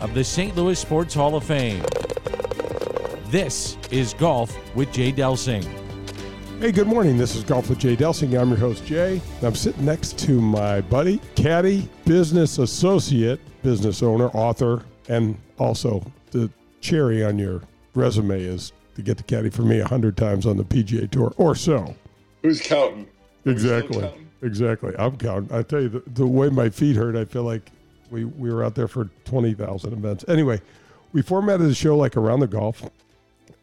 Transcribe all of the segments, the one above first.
of the St. Louis Sports Hall of Fame. This is Golf with Jay Delsing. Hey, good morning. This is Golf with Jay Delsing. I'm your host, Jay. I'm sitting next to my buddy, caddy, business associate, business owner, author, and also the cherry on your resume is to get the caddy for me 100 times on the PGA Tour or so. Who's counting? Exactly. counting? Exactly. I'm counting. I tell you, the, the way my feet hurt, I feel like we, we were out there for 20,000 events. Anyway, we formatted the show like around the golf.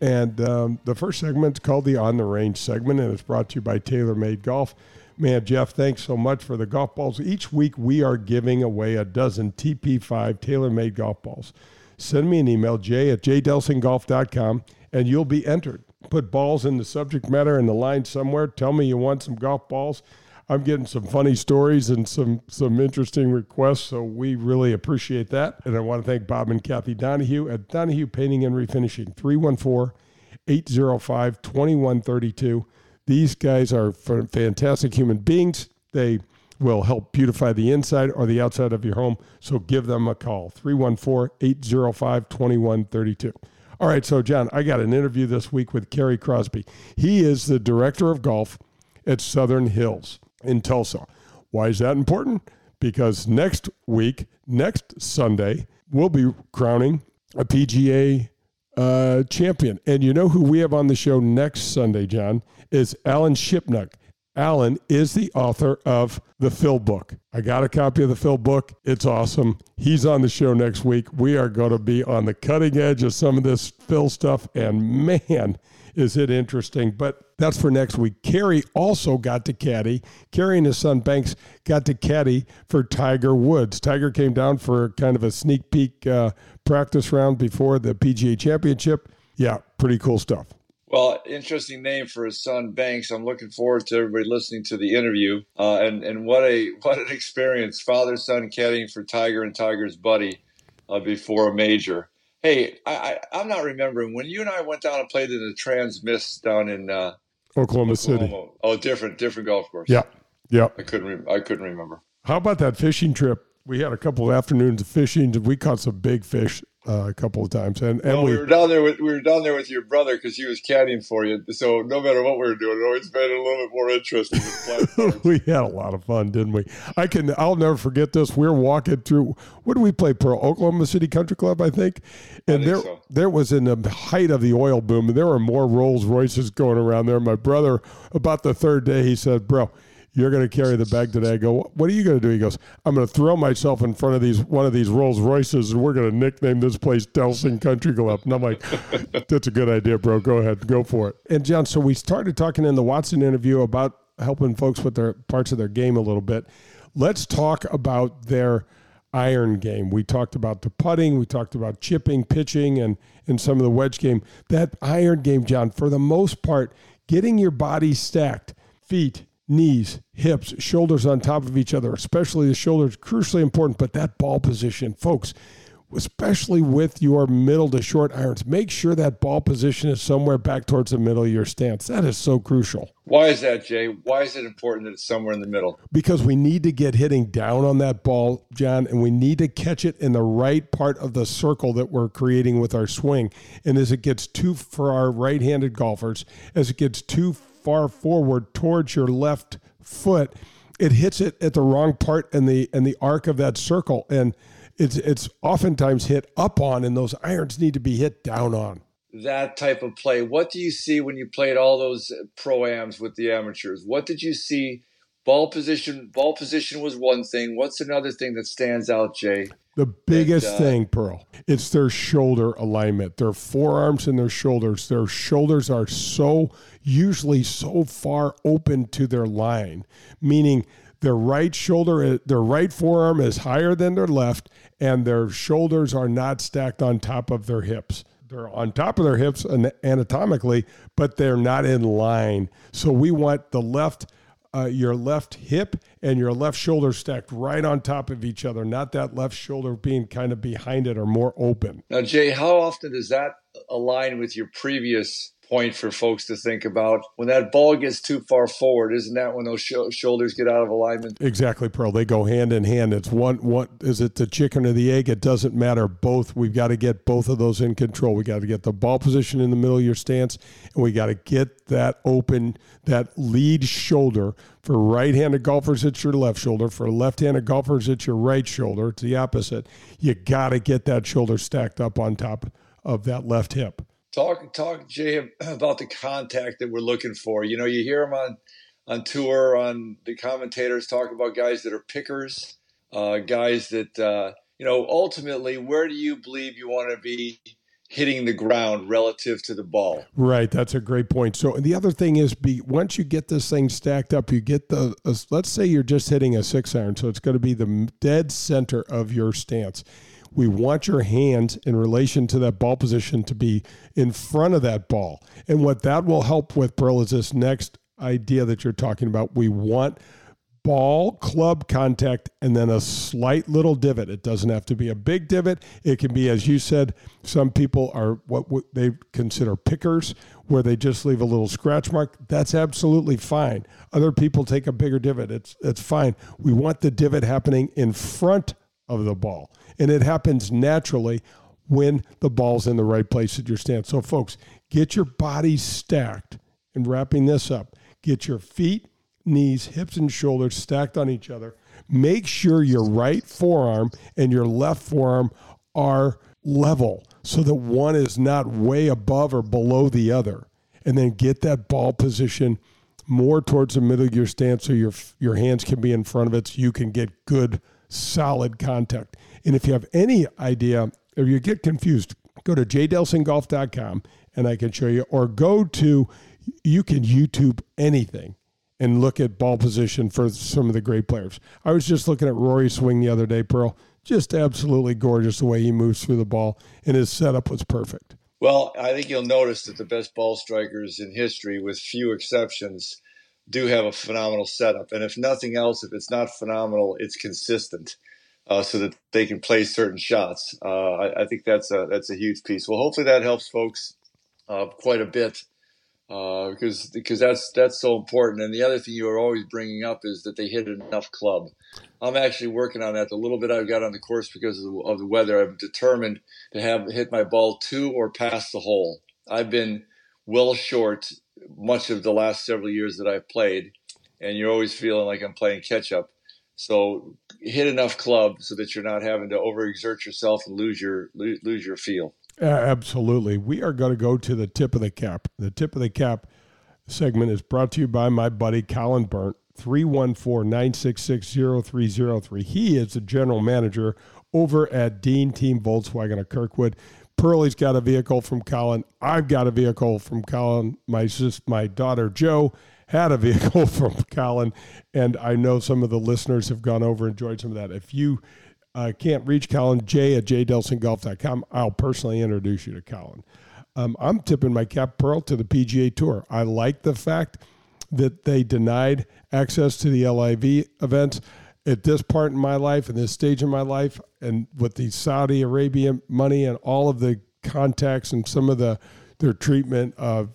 And um, the first segment's called the On the Range segment, and it's brought to you by TaylorMade Golf. Man, Jeff, thanks so much for the golf balls. Each week we are giving away a dozen TP5 TaylorMade golf balls. Send me an email, jay at jdelsinggolf.com, and you'll be entered. Put balls in the subject matter in the line somewhere. Tell me you want some golf balls. I'm getting some funny stories and some some interesting requests, so we really appreciate that. And I want to thank Bob and Kathy Donahue at Donahue Painting and Refinishing, 314-805-2132. These guys are fantastic human beings. They will help beautify the inside or the outside of your home, so give them a call, 314-805-2132. All right, so John, I got an interview this week with Kerry Cosby. He is the director of golf at Southern Hills in Tulsa. Why is that important? Because next week, next Sunday, we'll be crowning a PGA uh, champion. And you know who we have on the show next Sunday, John, is Alan Shipnuck. Alan is the author of the Phil book. I got a copy of the Phil book. It's awesome. He's on the show next week. We are going to be on the cutting edge of some of this Phil stuff. And man, is it interesting. But that's for next week. Kerry also got to caddy. Kerry and his son Banks got to caddy for Tiger Woods. Tiger came down for kind of a sneak peek uh, practice round before the PGA Championship. Yeah, pretty cool stuff. Well, interesting name for his son Banks. I'm looking forward to everybody listening to the interview. Uh, and and what a what an experience, father son caddying for Tiger and Tiger's buddy uh, before a major. Hey, I, am not remembering when you and I went down and played in the Trans Miss down in uh, Oklahoma, Oklahoma. City. Oh, different different golf course. Yeah, yeah. I couldn't re- I couldn't remember. How about that fishing trip? We had a couple of afternoons of fishing. We caught some big fish uh, a couple of times, and and Well, we, we, were down there with we were down there with your brother because he was caddying for you. So no matter what we were doing, it always made it a little bit more interesting. With playing cards. we had a lot of fun, didn't we? I can. I'll never forget this. We're walking through. What do we play? Pearl Oklahoma City Country Club, I think. And think there, so. there was in the height of the oil boom, and there were more Rolls Royces going around there. My brother, about the third day, he said, "Bro." You're going to carry the bag today. I go, what are you going to do? He goes, I'm going to throw myself in front of these one of these Rolls Royces, and we're going to nickname this place Delsing Country Club. And I'm like, that's a good idea, bro. Go ahead, go for it. And John, so we started talking in the Watson interview about helping folks with their parts of their game a little bit. Let's talk about their iron game. We talked about the putting, we talked about chipping, pitching, and and some of the wedge game. That iron game, John, for the most part, getting your body stacked, feet, knees, hips, shoulders on top of each other, especially the shoulders, crucially important. But that ball position, folks, especially with your middle to short irons, make sure that ball position is somewhere back towards the middle of your stance. That is so crucial Why is that, Jay? Why is it important that it's somewhere in the middle? because we need to get hitting down on that ball, John, and we need to catch it in the right part of the circle that we're creating with our swing. And as it gets too for our right-handed golfers, as it gets too far forward towards your left foot, it hits it at the wrong part in the in the arc of that circle, and it's it's oftentimes hit up on, and those irons need to be hit down on. That type of play. What do you see when you played all those pro-ams with the amateurs? What did you see? Ball position. Ball position was one thing. What's another thing that stands out, Jay? The biggest uh, thing, Pearl, it's their shoulder alignment. Their forearms and their shoulders. Their shoulders are so usually so far open to their line, meaning their right shoulder, their right forearm is higher than their left, and their shoulders are not stacked on top of their hips. They're on top of their hips anatomically, but they're not in line. So we want the left, uh, your left hip and your left shoulder stacked right on top of each other, not that left shoulder being kind of behind it or more open. Now, Jay, how often does that align with your previous point for folks to think about. When that ball gets too far forward, isn't that when those sh- shoulders get out of alignment? Exactly, Pearl. They go hand in hand. It's one. What is it? The chicken or the egg? It doesn't matter. Both. We've got to get both of those in control. We got to get the ball position in the middle of your stance, and we got to get that open, that lead shoulder. For right-handed golfers, it's your left shoulder. For left-handed golfers, it's your right shoulder. It's the opposite. You got to get that shoulder stacked up on top of that left hip. Talk, talk, Jay, about the contact that we're looking for. You know, you hear them on on tour, on the commentators talk about guys that are pickers, uh, guys that uh, you know. Ultimately, where do you believe you want to be hitting the ground relative to the ball? Right, that's a great point. So the other thing is, be once you get this thing stacked up, you get the. Uh, let's say you're just hitting a six iron, so it's going to be the dead center of your stance we want your hands in relation to that ball position to be in front of that ball. And what that will help with, Pearl, is this next idea that you're talking about. We want ball club contact and then a slight little divot. It doesn't have to be a big divot. It can be, as you said, some people are what they consider pickers, where they just leave a little scratch mark. That's absolutely fine. Other people take a bigger divot. It's it's fine. We want the divot happening in front of the ball and it happens naturally when the ball's in the right place at your stance. So, folks, get your body stacked and wrapping this up. Get your feet, knees, hips, and shoulders stacked on each other. Make sure your right forearm and your left forearm are level so that one is not way above or below the other. And then get that ball position more towards the middle of your stance so your, your hands can be in front of it so you can get good, solid contact. And if you have any idea or you get confused, go to jdelsinggolf.com and I can show you, or go to, you can YouTube anything and look at ball position for some of the great players. I was just looking at Rory swing the other day, Pearl. Just absolutely gorgeous the way he moves through the ball, and his setup was perfect. Well, I think you'll notice that the best ball strikers in history, with few exceptions, do have a phenomenal setup. And if nothing else, if it's not phenomenal, it's consistent uh, so that they can play certain shots. Uh, I, I, think that's a that's a huge piece. Well, hopefully that helps folks uh, quite a bit because uh, because that's that's so important. And the other thing you are always bringing up is that they hit enough club. I'm actually working on that. The little bit I've got on the course because of the, of the weather, I'm determined to have hit my ball to or past the hole. I've been well short much of the last several years that I've played, and you're always feeling like I'm playing catch up. So hit enough club so that you're not having to overexert yourself and lose your lose your feel. absolutely. We are going to go to the tip of the cap. The tip of the cap segment is brought to you by my buddy Colin Byrne, 314-966-0303. He is the general manager over at Dean Team Volkswagen of Kirkwood. Pearlie's got a vehicle from Colin. I've got a vehicle from Colin. My sis, my daughter Joe had a vehicle from Colin, and I know some of the listeners have gone over and enjoyed some of that. If you uh, can't reach Colin, Jay at jdelsinggolf.com, I'll personally introduce you to Colin. Um, I'm tipping my cap pearl to the PGA Tour. I like the fact that they denied access to the LIV events at this part in my life and this stage in my life, and with the Saudi Arabia money and all of the contacts and some of the their treatment of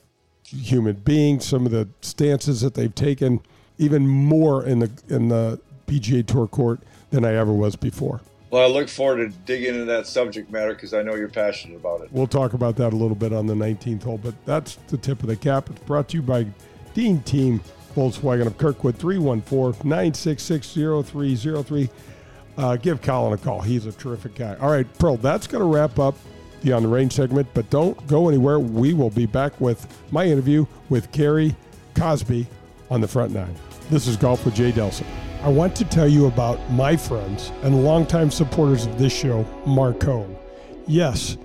human beings, some of the stances that they've taken, even more in the in the PGA Tour court than I ever was before. Well, I look forward to digging into that subject matter because I know you're passionate about it. We'll talk about that a little bit on the 19th hole, but that's the tip of the cap. It's brought to you by Dean Team Volkswagen of Kirkwood, 314 966 0303. Uh, give Colin a call. He's a terrific guy. All right, Pearl, that's going to wrap up the On the Range segment, but don't go anywhere. We will be back with my interview with Kerry Cosby on the front nine. This is Golf with Jay Delsing. I want to tell you about my friends and longtime supporters of this show, Marcone. Yes,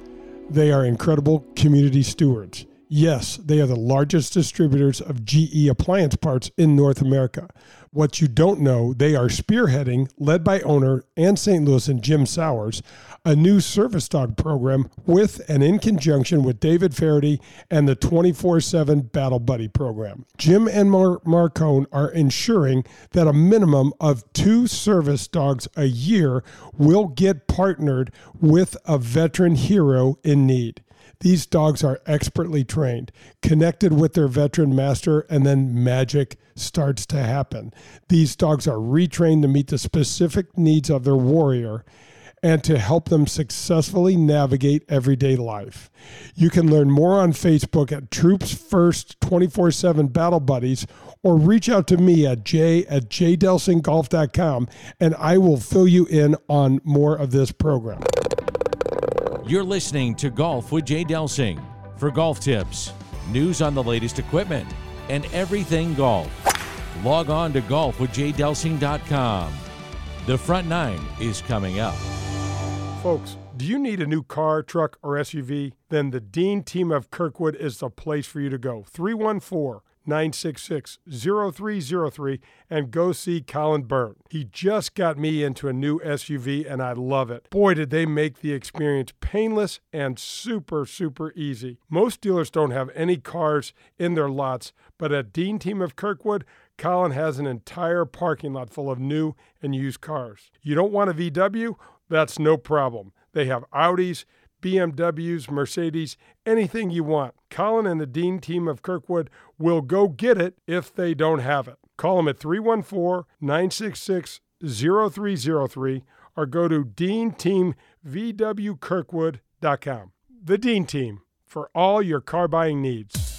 they are incredible community stewards Yes, they are the largest distributors of GE appliance parts in North America. What you don't know, they are spearheading, led by owner and St. Louis and Jim Sowers, a new service dog program with and in conjunction with David Feherty and the 24 7 Battle Buddy program. Jim and Mar- Marcone are ensuring that a minimum of two service dogs a year will get partnered with a veteran hero in need. These dogs are expertly trained, connected with their veteran master, and then magic starts to happen. These dogs are retrained to meet the specific needs of their warrior and to help them successfully navigate everyday life. You can learn more on Facebook at Troops First 24 7 Battle Buddies or reach out to me at j at jdelsinggolf.com and I will fill you in on more of this program. You're listening to Golf with Jay Delsing. For golf tips, news on the latest equipment, and everything golf, log on to golfwithjaydelsing.com. The front nine is coming up. Folks, do you need a new car, truck, or SUV? Then the Dean team of Kirkwood is the place for you to go. 314 966 0303 and go see Colin Byrne. He just got me into a new SUV and I love it. Boy, did they make the experience painless and super, super easy. Most dealers don't have any cars in their lots, but at Dean Team of Kirkwood, Colin has an entire parking lot full of new and used cars. You don't want a VW? That's no problem. They have Audis BMWs, Mercedes, anything you want. Colin and the Dean team of Kirkwood will go get it if they don't have it. Call them at 314 966 0303 or go to deanteamvwkirkwood.com. The Dean Team for all your car buying needs.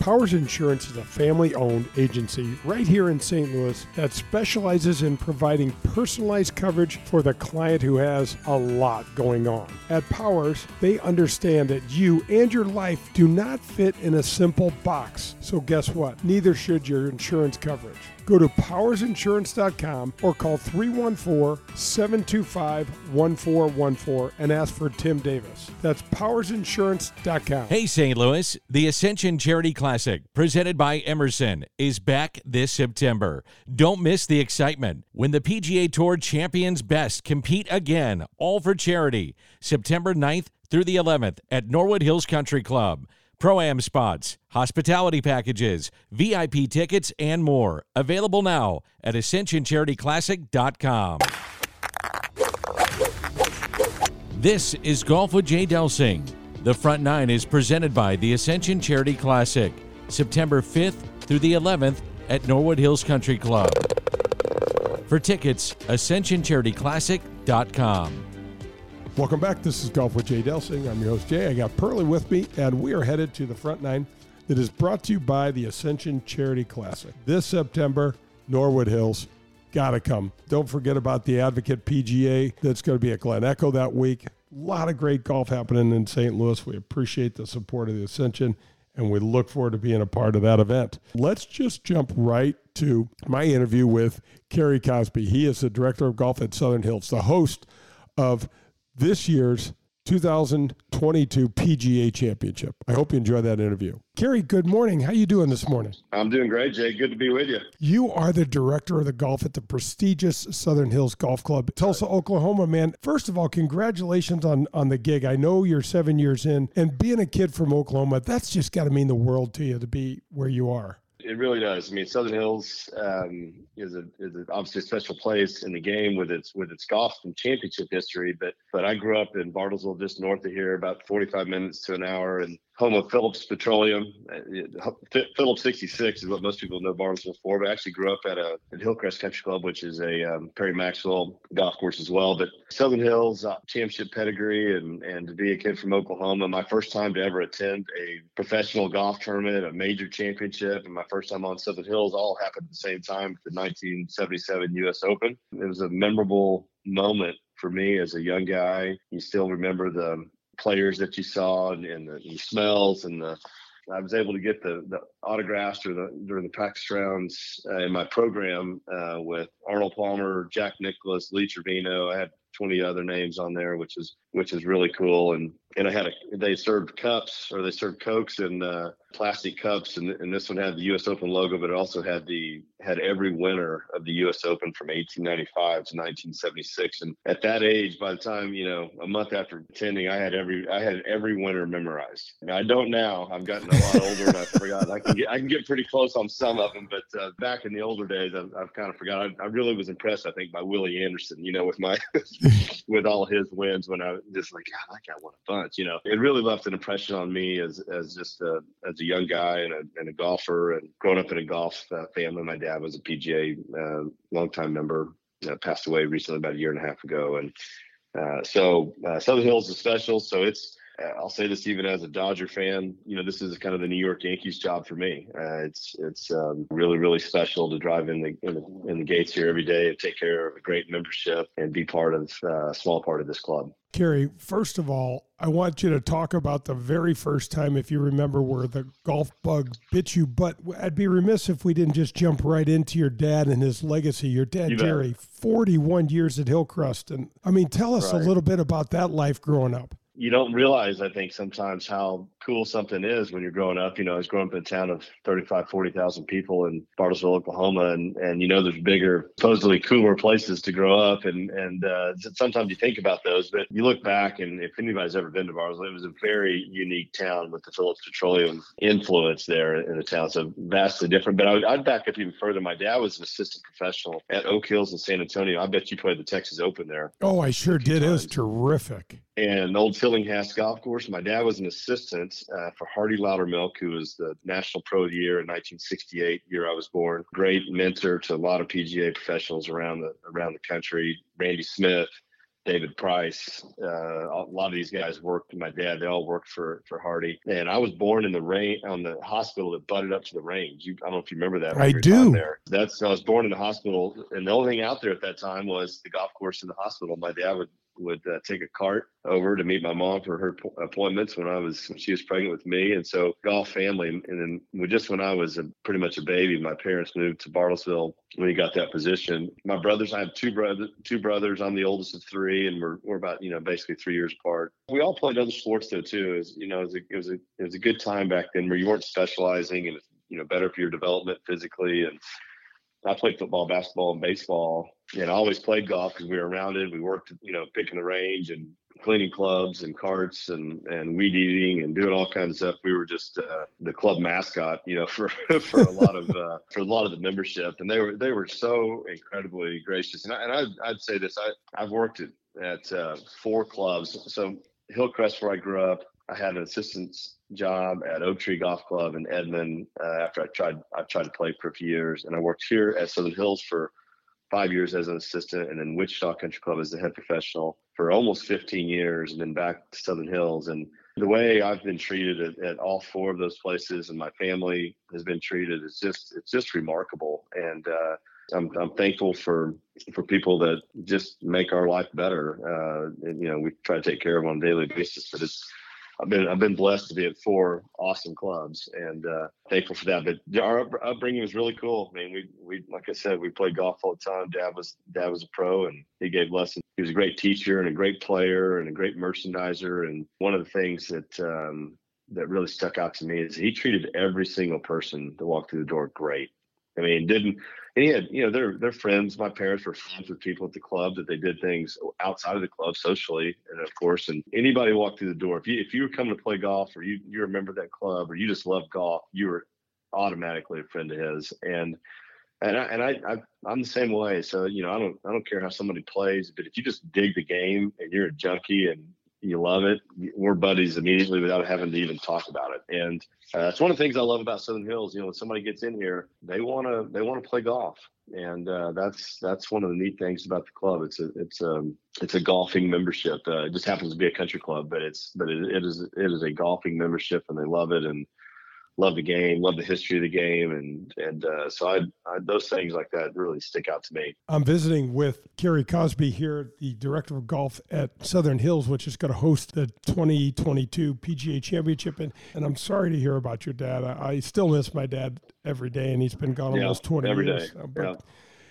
Powers Insurance is a family owned agency right here in St. Louis that specializes in providing personalized coverage for the client who has a lot going on. At Powers, they understand that you and your life do not fit in a simple box. So, guess what? Neither should your insurance coverage. Go to powersinsurance.com or call 314 725 1414 and ask for Tim Davis. That's powersinsurance.com. Hey, St. Louis, the Ascension Charity Classic, presented by Emerson, is back this September. Don't miss the excitement when the PGA Tour champions best compete again, all for charity, September 9th through the 11th at Norwood Hills Country Club. Pro Am spots, hospitality packages, VIP tickets, and more. Available now at AscensionCharityClassic.com. This is Golf with Jay Delsing. The front nine is presented by the Ascension Charity Classic, September 5th through the 11th at Norwood Hills Country Club. For tickets, AscensionCharityClassic.com. Welcome back. This is Golf with Jay Delsing. I'm your host, Jay. I got Pearlie with me, and we are headed to the front nine that is brought to you by the Ascension Charity Classic. This September, Norwood Hills. Gotta come. Don't forget about the Advocate PGA that's going to be at Glen Echo that week. A lot of great golf happening in St. Louis. We appreciate the support of the Ascension, and we look forward to being a part of that event. Let's just jump right to my interview with Kerry Cosby. He is the director of golf at Southern Hills, the host of this year's 2022 PGA Championship. I hope you enjoy that interview. Kerry, good morning. How you doing this morning? I'm doing great, Jay. Good to be with you. You are the director of the golf at the prestigious Southern Hills Golf Club, Tulsa, Oklahoma, man. First of all, congratulations on on the gig. I know you're 7 years in and being a kid from Oklahoma, that's just got to mean the world to you to be where you are. It really does. I mean, Southern Hills um, is a is a, obviously a special place in the game with its with its golf and championship history. But but I grew up in Bartlesville, just north of here, about 45 minutes to an hour, and home of Phillips Petroleum. Uh, Phillips 66 is what most people know Bartlesville for, but I actually grew up at a at Hillcrest Country Club, which is a um, Perry Maxwell golf course as well. But Southern Hills uh, championship pedigree, and and to be a kid from Oklahoma, my first time to ever attend a professional golf tournament, a major championship, and my first time on Southern Hills all happened at the same time, the 1977 U.S. Open. It was a memorable moment for me as a young guy. You still remember the players that you saw and, and, the, and the, smells and the I was able to get the, the autographs during the during the practice rounds uh, in my program uh, with Arnold Palmer, Jack Nicklaus, Lee Trevino. I had 20 other names on there, which is which is really cool. And and I had a they served cups or they served cokes and uh, plastic cups, and, and this one had the U.S. Open logo, but it also had the had every winner of the U.S. Open from 1895 to 1976. And at that age, by the time you know a month after attending, I had every I had every winner memorized. Now, I don't now. I've gotten a lot older and I forgot. I can get I can get pretty close on some of them, but uh, back in the older days, I've, I've kind of forgot. I, I, really was impressed. I think by Willie Anderson. You know, with my with all his wins when I was just like, God, that guy won a bunch. You know, it really left an impression on me as as just a as a young guy and a, and a golfer and growing up in a golf uh, family. My dad was a PGA uh, longtime member. Uh, passed away recently about a year and a half ago, and uh, so uh, Southern Hills is special. So it's I'll say this even as a Dodger fan, you know, this is kind of the New York Yankees job for me. Uh, it's it's um, really really special to drive in the, in the, in the gates here every day and take care of a great membership and be part of uh, a small part of this club. Kerry, first of all, I want you to talk about the very first time, if you remember, where the golf bug bit you. But I'd be remiss if we didn't just jump right into your dad and his legacy. Your dad, Jerry, 41 years at Hillcrest. And I mean, tell us right. a little bit about that life growing up you don't realize, I think, sometimes how cool something is when you're growing up. You know, I was growing up in a town of 35, 40,000 people in Bartlesville, Oklahoma, and and you know, there's bigger, supposedly cooler places to grow up, and and uh, sometimes you think about those, but you look back, and if anybody's ever been to Bartlesville, it was a very unique town with the Phillips Petroleum influence there in the town. So vastly different. But I would, I'd back up even further. My dad was an assistant professional at Oak Hills in San Antonio. I bet you played the Texas Open there. Oh, I sure did. Times. It was terrific. And Old Tillinghast Golf Course. My dad was an assistant uh, for Hardy Loudermilk, who was the National Pro of the Year in 1968, year I was born. Great mentor to a lot of PGA professionals around the around the country. Randy Smith, David Price, uh, a lot of these guys worked. My dad, they all worked for for Hardy. And I was born in the rain on the hospital that butted up to the range. You, I don't know if you remember that. I do. There. That's I was born in the hospital, and the only thing out there at that time was the golf course in the hospital. My dad would would uh, take a cart over to meet my mom for her appointments when I was when she was pregnant with me, and so golf family. And then we, just when I was a, pretty much a baby, my parents moved to Bartlesville when he got that position. My brothers, I have two brothers. Two brothers. I'm the oldest of three, and we're we're about you know basically three years apart. We all played other sports though too. Was, you know, it was, a, it was a it was a good time back then where you weren't specializing, and it's you know better for your development physically and I played football, basketball, and baseball, and I always played golf because we were around it. We worked, you know, picking the range and cleaning clubs and carts and and weed eating and doing all kinds of stuff. We were just uh, the club mascot, you know, for for a lot of uh, for a lot of the membership, and they were they were so incredibly gracious. And, I, and I'd, I'd say this: I I've worked at at uh, four clubs. So Hillcrest, where I grew up, I had an assistant job at Oak Tree Golf Club in Edmond uh, after I tried I tried to play for a few years, and I worked here at Southern Hills for five years as an assistant, and then Wichita Country Club as the head professional for almost 15 years, and then back to Southern Hills. And the way I've been treated at, at all four of those places, and my family has been treated, is just it's just remarkable. And uh, I'm I'm thankful for for people that just make our life better. Uh, and, you know, we try to take care of them on a daily basis, but it's I've been I've been blessed to be at four awesome clubs and uh, thankful for that. But our upbringing was really cool. I mean, we we like I said, we played golf all the time. Dad was dad was a pro and he gave lessons. He was a great teacher and a great player and a great merchandiser. And one of the things that um, that really stuck out to me is he treated every single person that walked through the door great. I mean, didn't and he had, you know, they're they're friends. My parents were friends with people at the club that they did things outside of the club socially, and of course, and anybody walked through the door. If you if you were coming to play golf or you you remember that club or you just love golf, you were automatically a friend of his. And and I and I, I am the same way. So you know, I don't I don't care how somebody plays, but if you just dig the game and you're a junkie and you love it, we're buddies immediately without having to even talk about it. And uh, that's one of the things I love about Southern Hills. You know, when somebody gets in here, they want to they want to play golf, and uh, that's that's one of the neat things about the club. It's a it's a it's a golfing membership. Uh, it just happens to be a country club, but it's but it, it is it is a golfing membership, and they love it. And love the game, love the history of the game, and and uh, so I, I, those things like that really stick out to me. I'm visiting with Kerry Cosby here, the director of golf at Southern Hills, which is going to host the 2022 PGA Championship, and and I'm sorry to hear about your dad. I, I still miss my dad every day, and he's been gone almost 20 every years. Day. But, yeah.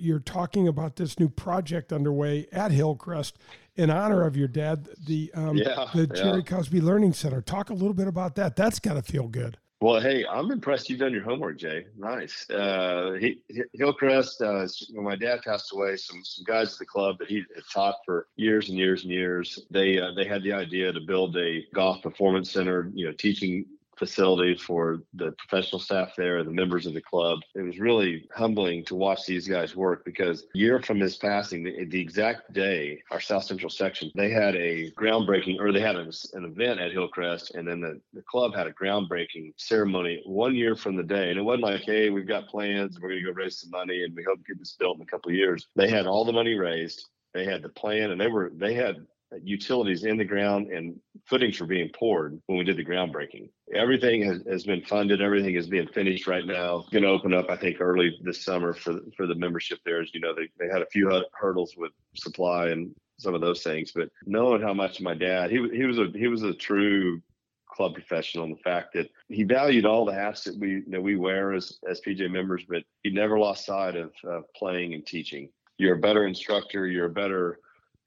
You're talking about this new project underway at Hillcrest in honor of your dad, the um, yeah, the Jerry yeah. Cosby Learning Center. Talk a little bit about that. That's got to feel good. Well, hey, I'm impressed you've done your homework, Jay. Nice. Uh, he, Hillcrest, uh, when my dad passed away, some some guys at the club that he had taught for years and years and years, they uh, they had the idea to build a golf performance center, you know, teaching facility for the professional staff there, the members of the club. It was really humbling to watch these guys work because a year from his passing, the, the exact day, our South Central section, they had a groundbreaking, or they had an, an event at Hillcrest, and then the, the club had a groundbreaking ceremony one year from the day. And it wasn't like, hey, we've got plans, we're going to go raise some money, and we hope to get this built in a couple of years. They had all the money raised. They had the plan, and they were they had utilities in the ground and footings were being poured when we did the groundbreaking. Everything has, has been funded. Everything is being finished right now. Going to open up, I think, early this summer for for the membership there. As you know, they, they had a few hurdles with supply and some of those things. But knowing how much my dad, he he was a he was a true club professional and the fact that he valued all the hats that we that we wear as as PGA members, but he never lost sight of uh, playing and teaching. You're a better instructor. You're a better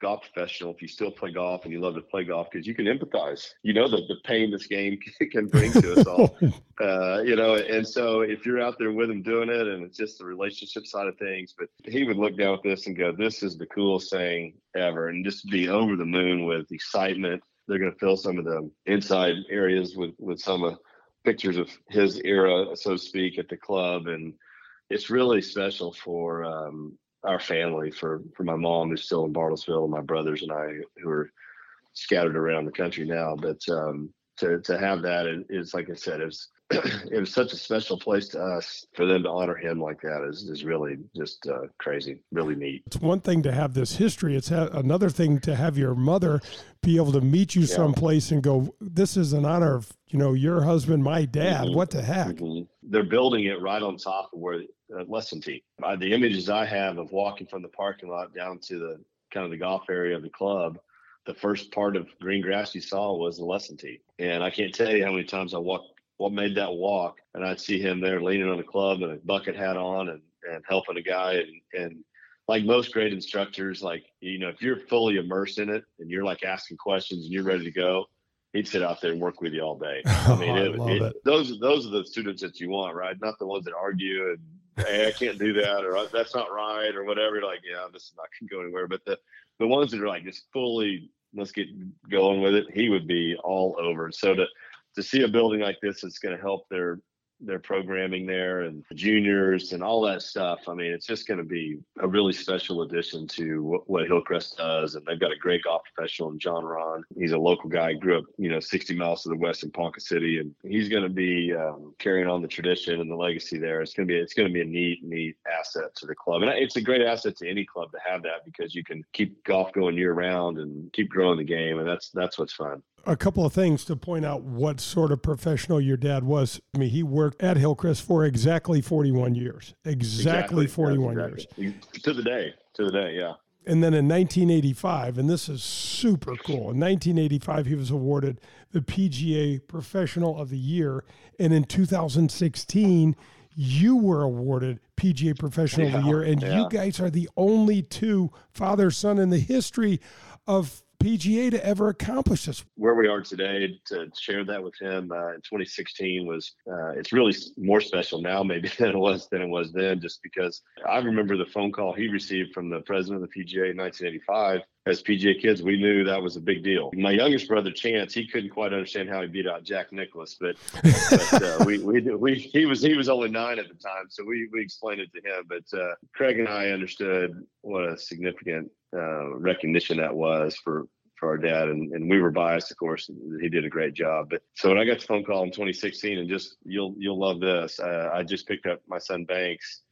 golf professional if you still play golf and you love to play golf because you can empathize. You know the, the pain this game can bring to us all. uh, you know, and so if you're out there with him doing it and it's just the relationship side of things, but he would look down at this and go, This is the coolest thing ever. And just be over the moon with excitement. They're gonna fill some of the inside areas with with some of pictures of his era, so to speak, at the club and it's really special for um, our family for for my mom who's still in Bartlesville and my brothers and I who are scattered around the country now. But um, to to have that is like I said, it's it was such a special place to us for them to honor him like that is is really just uh, crazy, really neat. It's one thing to have this history. It's ha- another thing to have your mother be able to meet you yeah. someplace and go, "This is an honor of you know your husband, my dad." Mm-hmm. What the heck? Mm-hmm. They're building it right on top of where uh, lesson tee. Uh, the images I have of walking from the parking lot down to the kind of the golf area of the club, the first part of green grass you saw was the lesson tee. And I can't tell you how many times I walked, what made that walk, and I'd see him there leaning on a club and a bucket hat on and, and helping a guy. And, and like most great instructors, like, you know, if you're fully immersed in it and you're like asking questions and you're ready to go, he'd sit out there and work with you all day. I mean, oh, I it, it, those those are the students that you want, right? Not the ones that argue and hey, I can't do that, or uh, that's not right, or whatever. You're like, yeah, this is not going to go anywhere. But the the ones that are like just fully, let's get going with it. He would be all over. So to to see a building like this that's going to help their their programming there and juniors and all that stuff. I mean, it's just going to be a really special addition to what, what, Hillcrest does. And they've got a great golf professional in Jon Rahm. He's a local guy, grew up, you know, 60 miles to the west in Ponca City, and he's going to be um, carrying on the tradition and the legacy there. It's going to be it's going to be a neat, neat asset to the club, and it's a great asset to any club to have that because you can keep golf going year round and keep growing the game, and that's that's what's fun a couple of things to point out what sort of professional your dad was. I mean, he worked at Hillcrest for exactly 41 years. Exactly, exactly. 41 exactly. years. To the day. To the day, yeah. And then in 1985, and this is super cool, in 1985, he was awarded the PGA Professional of the Year. And in 2016, you were awarded PGA Professional yeah, of the Year. And yeah. you guys are the only two father son in the history of PGA to ever accomplish this. Where we are today, to share that with him uh, in 2016 was uh, it's really more special now maybe than it was than it was then, just because I remember the phone call he received from the president of the PGA in 1985. As PGA kids, we knew that was a big deal. My youngest brother, Chance, he couldn't quite understand how he beat out Jack Nicklaus, but, but uh, we, we, we, he was he was only nine at the time, so we, we explained it to him. But uh, Craig and I understood what a significant uh, recognition that was for for our dad, and, and we were biased, of course. He did a great job. But so when I got the phone call in 2016, and just you'll you'll love this, uh, I just picked up my son Banks,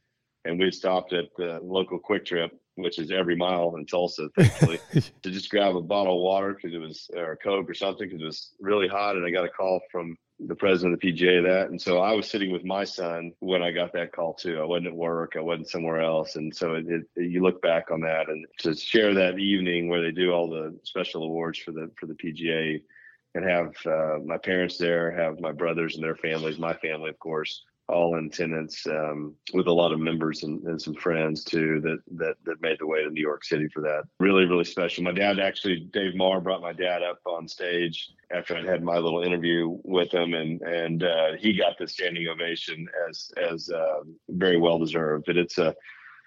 and we stopped at the local QuikTrip, which is every mile in Tulsa, thankfully, to just grab a bottle of water because it was or a Coke or something because it was really hot, and I got a call from the president of the PGA that. And so I was sitting with my son when I got that call too. I wasn't at work. I wasn't somewhere else. And so it, it, you look back on that and to share that evening where they do all the special awards for the for the PGA and have uh, my parents there, have my brothers and their families, my family, of course, all in attendance um, with a lot of members and, and, some friends too that, that that made the way to New York City for that. Really, really special. My dad actually, Dave Marr brought my dad up on stage after I'd had my little interview with him, and and uh, he got the standing ovation as as uh, very well deserved. But it's a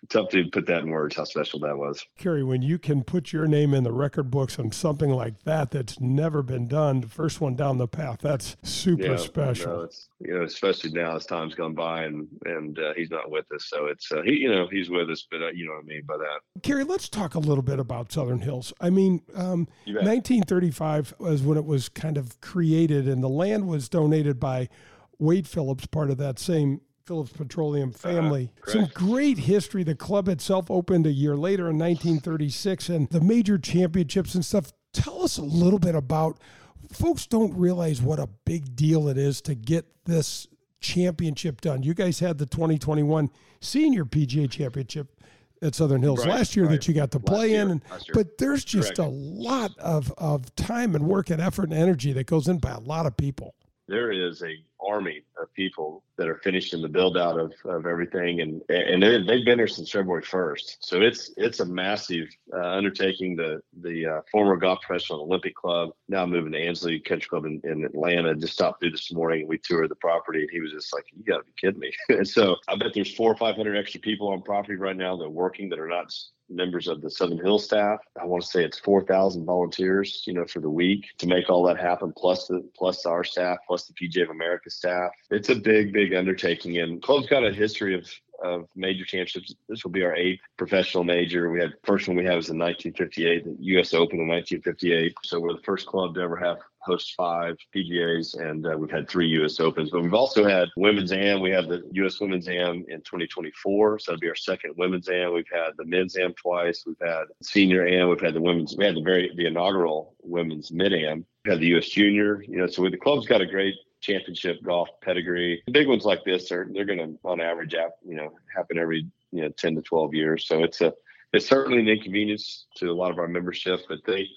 tough to put that in words how special that was. Kerry, when you can put your name in the record books on something like that that's never been done, the first one down the path, that's super yeah, special. No, it's, you know, especially now as time's gone by and and uh, he's not with us, so it's uh, he, you know, he's with us, but uh, you know what I mean by that. Kerry, let's talk a little bit about Southern Hills. I mean, um, 1935 was when it was kind of created, and the land was donated by Waite Phillips, part of that same Phillips Petroleum uh-huh. family. Uh, Some great history. The club itself opened a year later in 1936 and the major championships and stuff. Tell us a little bit about folks don't realize what a big deal it is to get this championship done. You guys had the 2021 senior PGA championship at Southern Hills right, last year right. that you got to play year, in. And, but there's just Correct. a lot of, of time and work and effort and energy that goes in by a lot of people. There is a army of people that are finishing the build out of, of everything. And and they've been here since February 1st so it's it's a massive uh, undertaking. The the uh, former golf professional Olympic Club now moving to Ansley Country Club in, in Atlanta just stopped through this morning. And we toured the property and he was just like you gotta be kidding me. And so I bet there's four or five hundred extra people on property right now that are working that are not members of the Southern Hill staff. I want to say it's 4,000 volunteers, you know, for the week to make all that happen, plus the plus our staff, plus the PGA of America staff. It's a big, big undertaking, and club's got a history of of major championships. This will be our eighth professional major. We had first one we had was in 1958, the U.S. Open in 1958. So we're the first club to ever have host five PGAs, and uh, we've had three U.S. Opens. But we've also had women's am. We have the U.S. Women's Am in 2024, so that'll be our second women's am. We've had the men's am twice. We've had senior am. We've had the women's. We had the very the inaugural women's mid am. We had the U.S. Junior. You know, so the club's got a great championship golf pedigree. Big ones like this are they're going to on average, you know, happen every you know 10 to 12 years. So it's a it's certainly an inconvenience to a lot of our membership, but they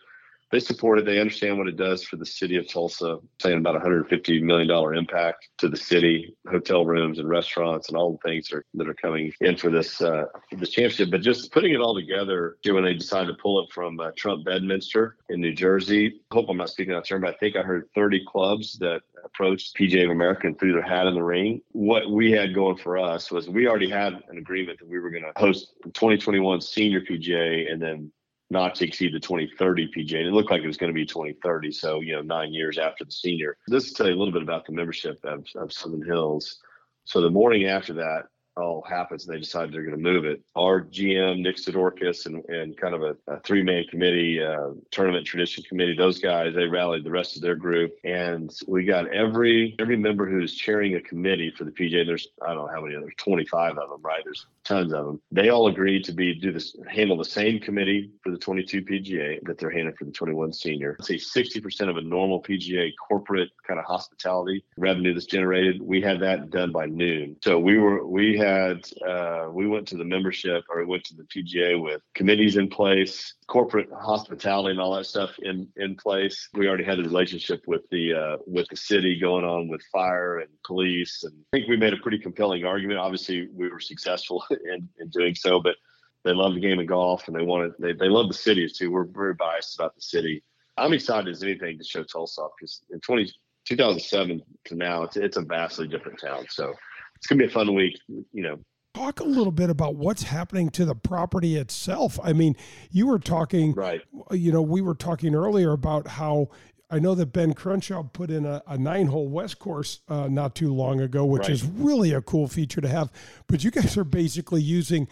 they support it. They understand what it does for the city of Tulsa, saying about 150 million dollar impact to the city, hotel rooms and restaurants and all the things that are, that are coming in for this uh, this championship. But just putting it all together, when they decided to pull it from uh, Trump Bedminster in New Jersey. Hope I'm not speaking out of turn, but I think I heard 30 clubs that approached PGA of America and threw their hat in the ring. What we had going for us was we already had an agreement that we were going to host 2021 senior PGA and then not to exceed the 2030 PGA. And it looked like it was going to be 2030. So, you know, nine years after the senior. This is to tell you a little bit about the membership of, of Southern Hills. So the morning after that, all happens and they decide they're going to move it. Our GM, Nick Sidorakis, and, and kind of a, a three man committee, uh, tournament tradition committee, those guys, they rallied the rest of their group. And we got every every member who's chairing a committee for the PGA. There's, I don't know how many, there's 25 of them, right? There's tons of them. They all agreed to be do this, handle the same committee for the 22 PGA that they're handling for the 21 senior. Say 60% of a normal PGA corporate kind of hospitality revenue that's generated. We had that done by noon. So we were, we had had uh, we went to the membership or we went to the PGA with committees in place, corporate hospitality and all that stuff in in place. We already had a relationship with the uh, with the city going on with fire and police, and I think we made a pretty compelling argument. Obviously, we were successful in, in doing so, but they love the game of golf and they wanted they they love the city too. We're very biased about the city. I'm excited as anything to show Tulsa because in 20, 2007 to now, it's it's a vastly different town. So it's gonna be a fun week. You know, talk a little bit about what's happening to the property itself. I mean, you were talking, right? You know, we were talking earlier about how I know that Ben Crenshaw put in a, a nine hole West course uh, not too long ago, which right. is really a cool feature to have. But you guys are basically using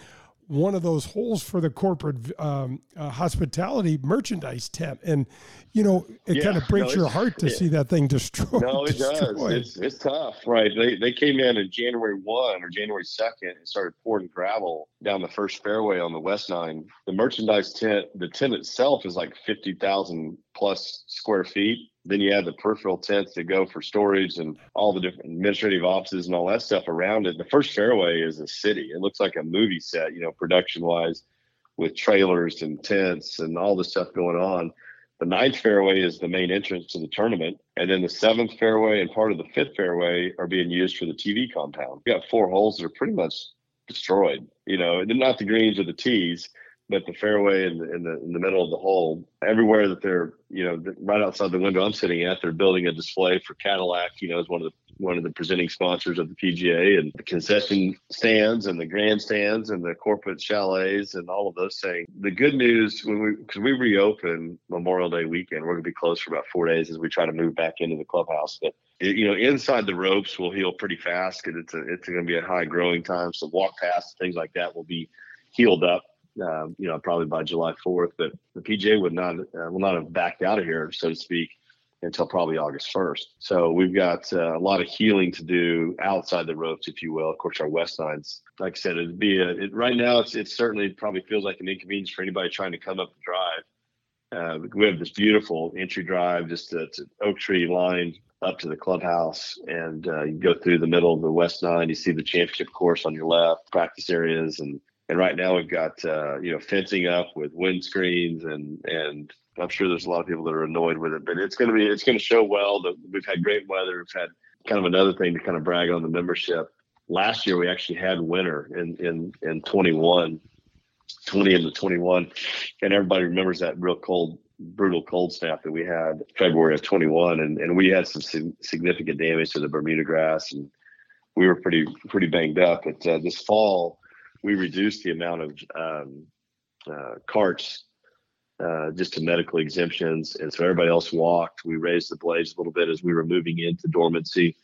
one of those holes for the corporate um, uh, hospitality merchandise tent, and you know it yeah, kind of breaks no, your heart to see that thing destroyed. No, it destroyed. does. It's, it's tough, right? They they came in in January one or January second and started pouring gravel down the first fairway on the west nine. The merchandise tent, the tent itself is like fifty thousand plus square feet then you have the peripheral tents that go for storage and all the different administrative offices and all that stuff around it. The first fairway is a city. It looks like a movie set, you know, production wise, with trailers and tents and all the stuff going on. The ninth fairway is the main entrance to the tournament, and then the seventh fairway and part of the fifth fairway are being used for the TV compound. We got four holes that are pretty much destroyed. You know, not the greens or the tees, but the fairway in the, in the in the middle of the hole, everywhere that they're, you know, right outside the window I'm sitting at, they're building a display for Cadillac. You know, as one of the one of the presenting sponsors of the PGA, and the concession stands and the grandstands and the corporate chalets and all of those things. The good news when we because we reopen Memorial Day weekend, we're going to be closed for about four days as we try to move back into the clubhouse, but you know, inside the ropes will heal pretty fast because it's a, it's going to be a high growing time. So walk past things like that will be healed up uh, you know, probably by July 4th. But the PGA would not uh, will not have backed out of here, so to speak, until probably August 1st. So we've got uh, a lot of healing to do outside the ropes, if you will. Of course, our west sides, like I said, it'd be a, it, right now. It's it certainly probably feels like an inconvenience for anybody trying to come up the drive. Uh, we have this beautiful entry drive, just a, it's an oak tree line up to the clubhouse, and uh, you go through the middle of the west nine. You see the championship course on your left, practice areas, and and right now we've got uh, you know fencing up with windscreens and and I'm sure there's a lot of people that are annoyed with it, but it's going to be it's going to show well that we've had great weather. We've had kind of another thing to kind of brag on the membership. Last year we actually had winter in in in 21, 20 into 21, and everybody remembers that real cold brutal cold snap that we had February of 21 and, and we had some significant damage to the Bermuda grass and we were pretty pretty banged up but uh, this fall we reduced the amount of um, uh, carts uh, just to medical exemptions, and so everybody else walked. We raised the blades a little bit as we were moving into dormancy,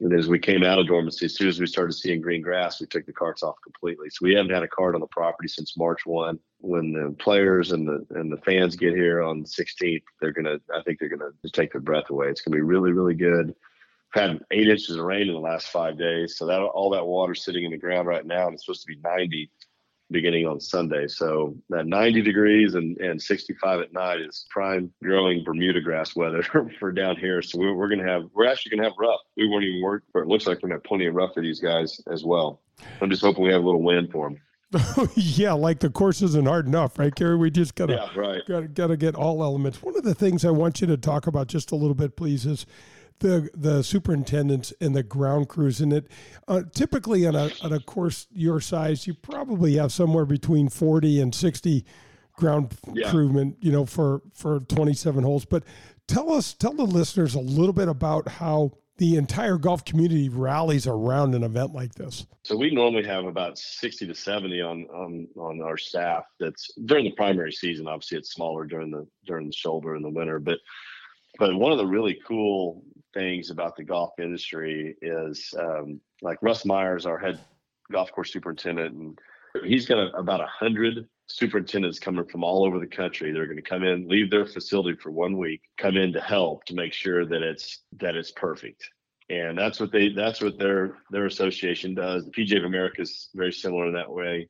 and as we came out of dormancy, as soon as we started seeing green grass, we took the carts off completely. So we haven't had a cart on the property since March one. When the players and the and the fans get here on the 16th, they're gonna. I think they're gonna just take their breath away. It's gonna be really, really good had eight inches of rain in the last five days. So that all that water sitting in the ground right now, and it's supposed to be 90 beginning on Sunday. So that 90 degrees and, and 65 at night is prime growing Bermuda grass weather for down here. So we're, we're going to have, we're actually going to have rough. We weren't even work, but it looks like we're going to have plenty of rough for these guys as well. I'm just hoping we have a little wind for them. yeah, like the course isn't hard enough, right, Gary? We just gotta, yeah, right. gotta, gotta get all elements. One of the things I want you to talk about just a little bit, please, is the the superintendents and the ground crews in it. Uh, typically, on a on a course your size, you probably have somewhere between forty and sixty ground yeah. crewmen. You know, for for twenty seven holes. But tell us, tell the listeners a little bit about how the entire golf community rallies around an event like this? So we normally have about 60 to 70 on on on our staff. That's during the primary season. Obviously, it's smaller during the during the shoulder in the winter. But but one of the really cool things about the golf industry is um, like Russ Myers, our head golf course superintendent, and he's got a, about a hundred superintendents coming from all over the country. They're going to come in, leave their facility for one week, come in to help to make sure that it's that it's perfect. And that's what they that's what their their association does. The PGA of America is very similar in that way.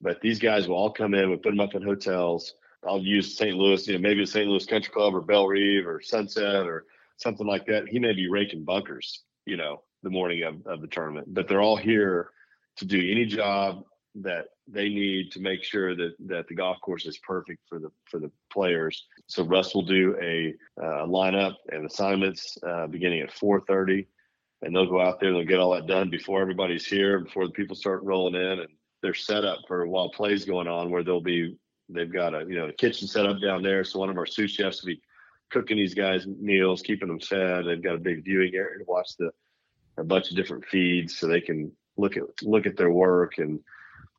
But these guys will all come in, we put them up in hotels. I'll use St. Louis, you know, maybe St. Louis Country Club or Bellerive or Sunset or something like that. He may be raking bunkers, you know, the morning of, of the tournament, but they're all here to do any job that they need to make sure that that the golf course is perfect for the for the players. So Russ will do a uh, lineup and assignments uh, beginning at 4:30, and they'll go out there and they'll get all that done before everybody's here, before the people start rolling in, and they're set up for while plays going on, where they'll be they've got a you know a kitchen set up down there. So one of our sous chefs will be cooking these guys meals, keeping them fed. They've got a big viewing area to watch the a bunch of different feeds, so they can look at look at their work. And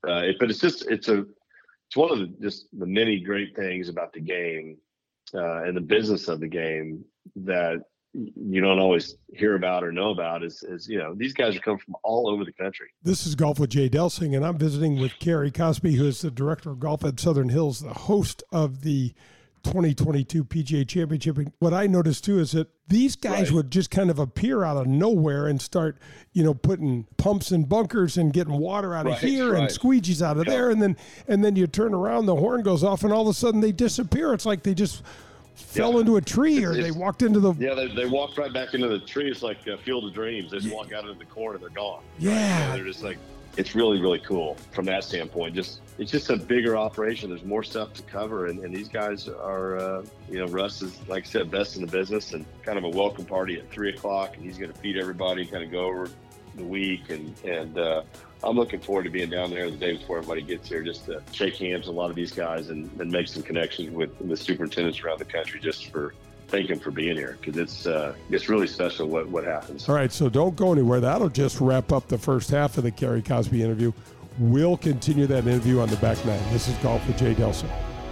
uh, it, but it's just it's a it's one of the just the many great things about the game uh, and the business of the game that you don't always hear about or know about is, is you know these guys are coming from all over the country. This is Golf with Jay Delsing, and I'm visiting with Kerry Cosby, who is the director of golf at Southern Hills, the host of the 2022 PGA Championship. And what I noticed too is that these guys right. would just kind of appear out of nowhere and start, you know, putting pumps and bunkers and getting water out of right, here right. and squeegees out of yeah. there, and then and then you turn around, the horn goes off, and all of a sudden they disappear. It's like they just fell yeah. into a tree or they walked into the yeah they, they walked right back into the tree it's like a field of dreams they just walk out into the corner they're gone yeah they're just like it's really really cool from that standpoint. Just it's just a bigger operation. There's more stuff to cover, and, and these guys are uh, you know Russ is like I said best in the business, and kind of a welcome party at three o'clock, and he's going to feed everybody, kind of go over the week, and and uh, I'm looking forward to being down there the day before everybody gets here, just to shake hands with a lot of these guys and, and make some connections with the superintendents around the country, just for thank him for being here because it's uh, it's really special what what happens. All right, so don't go anywhere. That'll just wrap up the first half of the Kerry Cosby interview. We'll continue that interview on the back nine. This is Golf with Jay Delsing.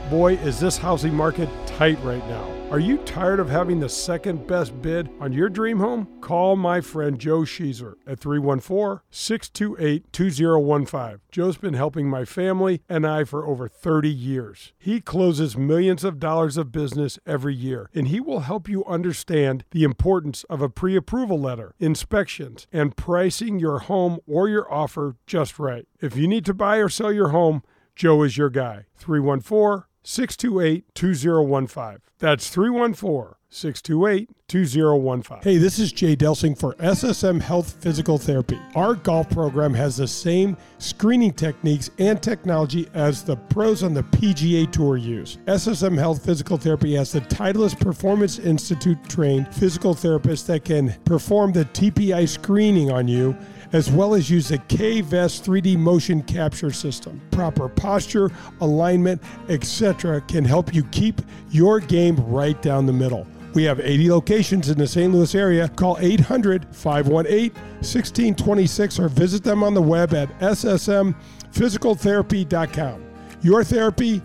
Boy, is this housing market tight right now. Are you tired of having the second best bid on your dream home? Call my friend Joe Sheezer at 314 628 2015. Joe's been helping my family and I for over 30 years. He closes millions of dollars of business every year, and he will help you understand the importance of a pre approval letter, inspections, and pricing your home or your offer just right. If you need to buy or sell your home, Joe is your guy. 314 628 2015. That's 314 628 2015. Hey, this is Jay Delsing for SSM Health Physical Therapy. Our golf program has the same screening techniques and technology as the pros on the PGA Tour use. SSM Health Physical Therapy has the Titleist Performance Institute trained physical therapists that can perform the TPI screening on you as well as use the K-Vest 3D motion capture system. Proper posture, alignment, etc. can help you keep your game right down the middle. We have 80 locations in the St. Louis area. Call 800 518 1626 or visit them on the web at ssmphysicaltherapy.com. Your therapy,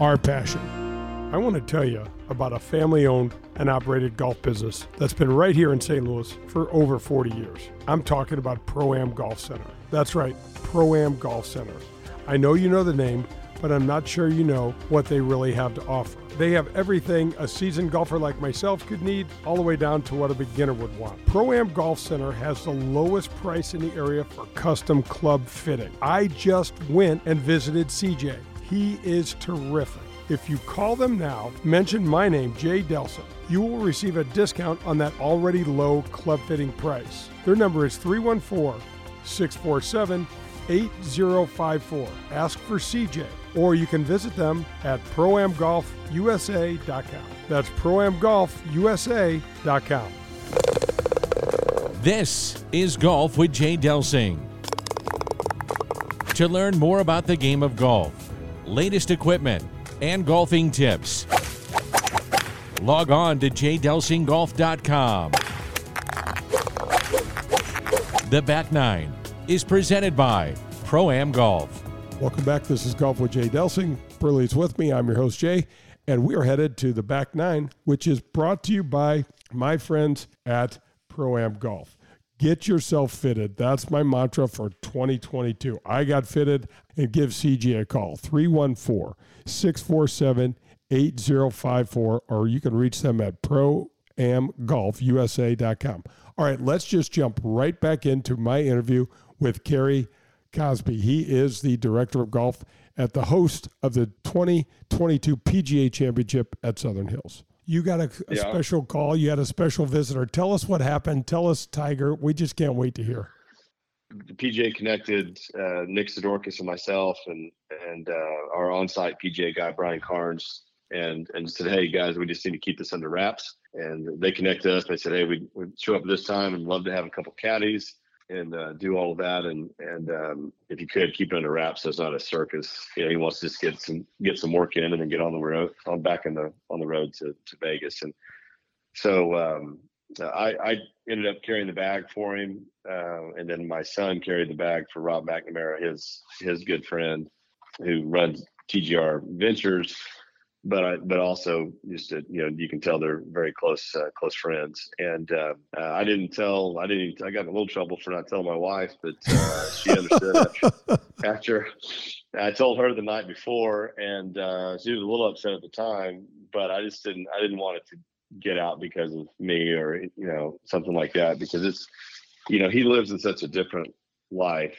our passion. I want to tell you about a family owned and operated golf business that's been right here in St. Louis for over 40 years. I'm talking about Pro Am Golf Center. That's right, Pro Am Golf Center. I know you know the name, but I'm not sure you know what they really have to offer. They have everything a seasoned golfer like myself could need, all the way down to what a beginner would want. Pro Am Golf Center has the lowest price in the area for custom club fitting. I just went and visited CJ. He is terrific. If you call them now, mention my name, Jay Delsing, you will receive a discount on that already low club fitting price. Their number is 314 647 8054. Ask for CJ, or you can visit them at proamgolfusa.com. That's proamgolfusa.com. This is Golf with Jay Delsing. To learn more about the game of golf, latest equipment, and golfing tips, log on to jdelsinggolf.com. The Back Nine is presented by Pro Am Golf. Welcome back. This is Golf with Jay Delsing. Burley's with me. I'm your host, Jay, and we are headed to the back nine, which is brought to you by my friends at Pro Am Golf. Get yourself fitted. That's my mantra for 2022. I got fitted and give CJ a call 314 647 8054, or you can reach them at proamgolfusa.com. All right, let's just jump right back into my interview with Kerry Cosby. He is the director of golf at the host of the 2022 PGA Championship at Southern Hills. You got a, a yeah. special call. You had a special visitor. Tell us what happened. Tell us, Tiger. We just can't wait to hear. The PGA connected uh, Nick Sidorakis and myself, and and uh, our on-site PGA guy Brian Carnes, and and said, "Hey guys, we just need to keep this under wraps." And they connected us. They said, "Hey, we we show up this time and love to have a couple caddies." and uh, do all of that. And and um, if you could keep it under wraps, so it's not a circus. You know, he wants to just get some get some work in and then get on the road, on back in the on the road to, to Vegas. And so um, I, I ended up carrying the bag for him, uh, and then my son carried the bag for Rob McNamara, his his good friend, who runs TGR Ventures but I, but also just to, you know you can tell they're very close uh, close friends. And uh, I didn't tell I didn't I got in a little trouble for not telling my wife but uh, she understood after, after, I told her the night before. And uh, she was a little upset at the time but I just didn't I didn't want it to get out because of me or you know something like that because it's you know he lives in such a different life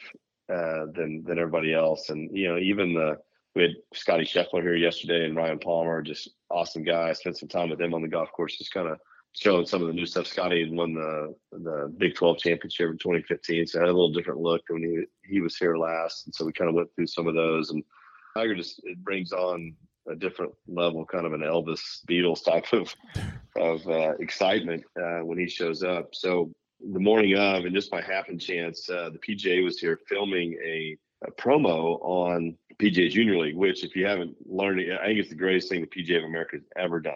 uh, than than everybody else and you know even the we had Scotty Scheffler here yesterday and Ryan Palmer, just awesome guy. Spent some time with them on the golf course, just kind of showing some of the new stuff. Scotty had won the the Big 12 championship in 2015, so had a little different look when he he was here last, and so we kind of went through some of those. And Tiger just it brings on a different level, kind of an Elvis Beatles type of of uh, excitement uh, when he shows up. So the morning of, and just by happen chance, uh, the PGA was here filming a, a, promo on PGA Junior League, which, if you haven't learned it, I think it's the greatest thing the PGA of America has ever done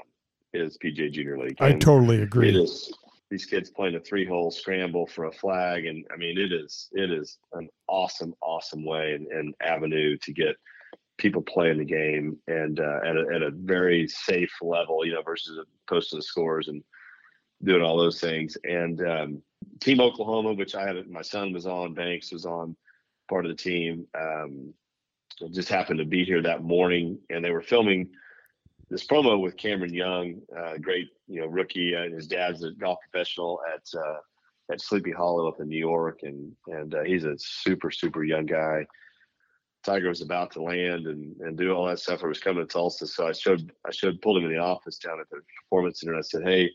is PGA Junior League. And I totally agree. It is these kids playing a three-hole scramble for a flag, and I mean, it is it is an awesome, awesome way and, and avenue to get people playing the game and uh, at, a, at a very safe level, you know, versus posting the scores and doing all those things. And um, Team Oklahoma, which I had, my son was on, Banks was on part of the team. Um, just happened to be here that morning, and they were filming this promo with Cameron Young, uh, great you know rookie. Uh, his dad's a golf professional at uh, at Sleepy Hollow up in New York, and and uh, he's a super super young guy. Tiger was about to land and, and do all that stuff. I was coming to Tulsa, so I showed I showed pulled him in the office down at the performance center. And I said, "Hey,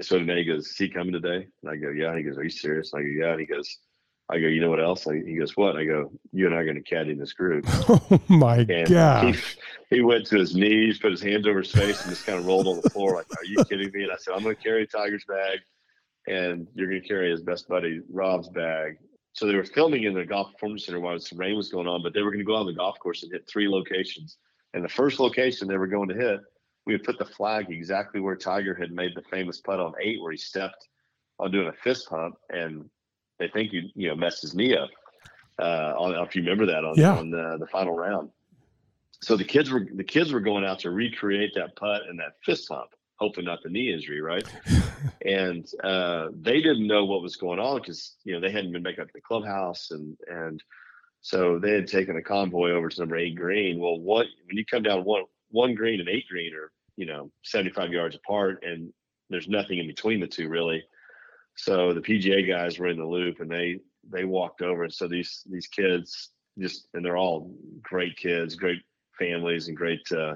so then he goes, "Is he coming today?" And I go, "Yeah." And he goes, "Are you serious?" And I go, "Yeah." And he goes, "I go, you know what else?" he goes, "What?" And I go, "You and I are going to caddy in this group." Oh my god! He, he, went to his knees, put his hands over his face, and just kind of rolled on the floor like, "Are you kidding me?" And I said, "I'm going to carry Tiger's bag, and you're going to carry his best buddy Rob's bag." So they were filming in the golf performance center while the rain was going on, but they were going to go out on the golf course and hit three locations. And the first location they were going to hit, we had put the flag exactly where Tiger had made the famous putt on eight, where he stepped on doing a fist pump, and they think you you know messed his knee up. Uh, on, if you remember that on, yeah. on the, the final round. So the kids were the kids were going out to recreate that putt and that fist pump hoping not the knee injury, right? and uh, they didn't know what was going on because you know they hadn't been back up to the clubhouse, and and so they had taken a convoy over to number eight green. Well, what when you come down one one green and eight green are you know 75 yards apart, and there's nothing in between the two really. So the PGA guys were in the loop, and they they walked over, and so these these kids just and they're all great kids, great families, and great. Uh,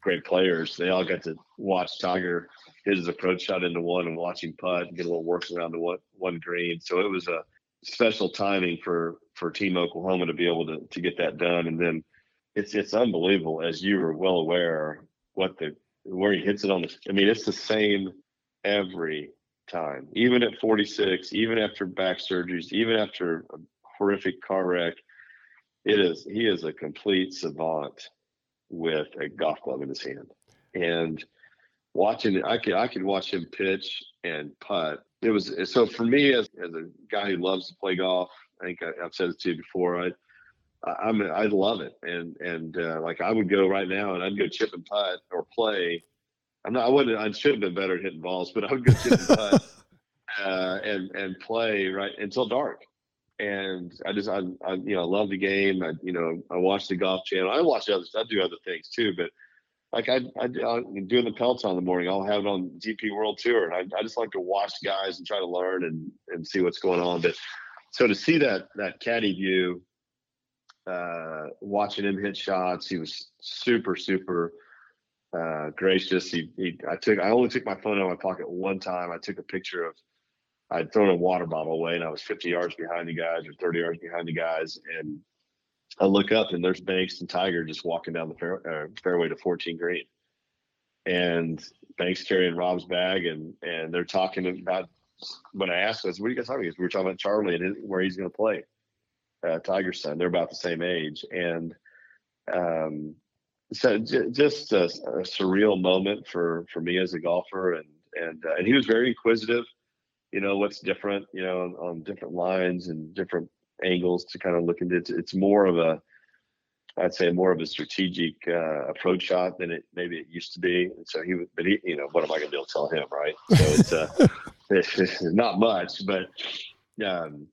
great players. They all got to watch Tiger hit his approach shot into one and watching putt and get a little work around the one, one green. So it was a special timing for for Team Oklahoma to be able to to get that done. And then it's it's unbelievable, as you are well aware, what the where he hits it on the. I mean, it's the same every time, even at 46, even after back surgeries, even after a horrific car wreck. It is he is a complete savant with a golf club in his hand. And watching I could I could watch him pitch and putt. It was so for me as, as a guy who loves to play golf. I think I, have said it to you before. I I'm I love it, and and uh, like I would go right now and I'd go chip and putt or play. I'm not. I wouldn't. I should have been better at hitting balls, but I would go chip and putt uh, and and play right until dark and I just I, I you know I love the game. I you know I watch the golf channel. I watch others. I do other things too, but like I I, I doing the Peloton in the morning. I'll have it on DP World Tour, and I, I just like to watch guys and try to learn and and see what's going on. But so to see that that caddy view, uh, watching him hit shots, he was super super uh, gracious. He, he I took I only took my phone out of my pocket one time. I took a picture of I'd thrown a water bottle away and I was 50 yards behind the guys or 30 yards behind the guys. And I look up and there's Banks and Tiger just walking down the fair, uh, fairway to 14 green. And Banks carrying Rob's bag and and they're talking about when I asked us, what are you guys talking about? We were talking about Charlie and where he's going to play. Uh, Tiger's son. They're about the same age. And um, so j- just a, a, surreal moment for, for me as a golfer. And, and, uh, and he was very inquisitive you know what's different you know on, on different lines and different angles to kind of look into it. it's more of a I'd say more of a strategic uh, approach shot than it maybe it used to be. And so he would, but he, you know, what am I going to be able to Tell him, right? So it's, uh, it's not much, but um,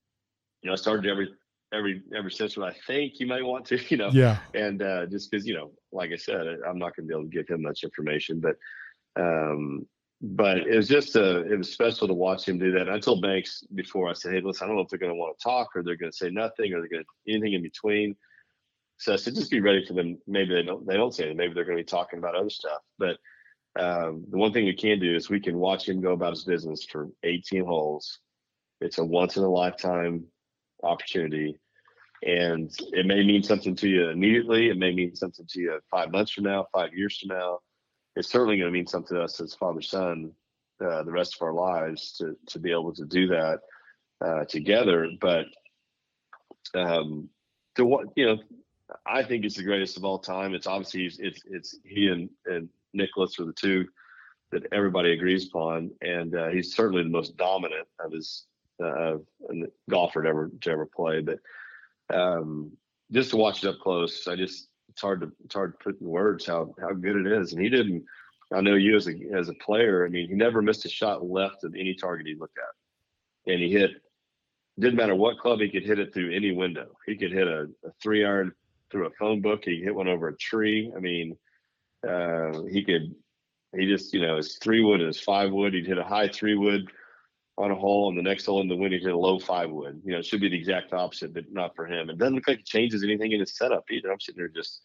you know, I started every every every session. I think you might want to, you know, yeah. And uh, just because you know, like I said, I'm not going to be able to give him much information, but um, but it was just a, it was special to watch him do that. I told Banks before, I said, hey, listen, I don't know if they're going to want to talk or they're going to say nothing or they're going to anything in between. So I said, just be ready for them. Maybe they don't, they don't say anything. Maybe they're going to be talking about other stuff. But um, the one thing we can do is we can watch him go about his business for 18 holes. It's a once in a lifetime opportunity. And it may mean something to you immediately. It may mean something to you five months from now, five years from now. It's certainly going to mean something to us as father son uh, the rest of our lives to to be able to do that uh, together. But um, to what you know, I think it's the greatest of all time. It's obviously it's it's he and and Nicklaus are the two that everybody agrees upon, and uh, he's certainly the most dominant of his uh, golfer to ever to ever play. But um, just to watch it up close, I just it's hard to it's hard to put in words how how good it is. And he didn't. I know you as a as a player. I mean, he never missed a shot left of any target he looked at, and he hit. Didn't matter what club he could hit it through any window. He could hit a, a three iron through a phone book. He hit one over a tree. I mean, uh, he could. He just you know his three wood and his five wood. He'd hit a high three wood on a hole, and the next hole in the wind he hit a low five wood. You know, it should be the exact opposite, but not for him. It doesn't look like it changes anything in his setup either. I'm sitting there just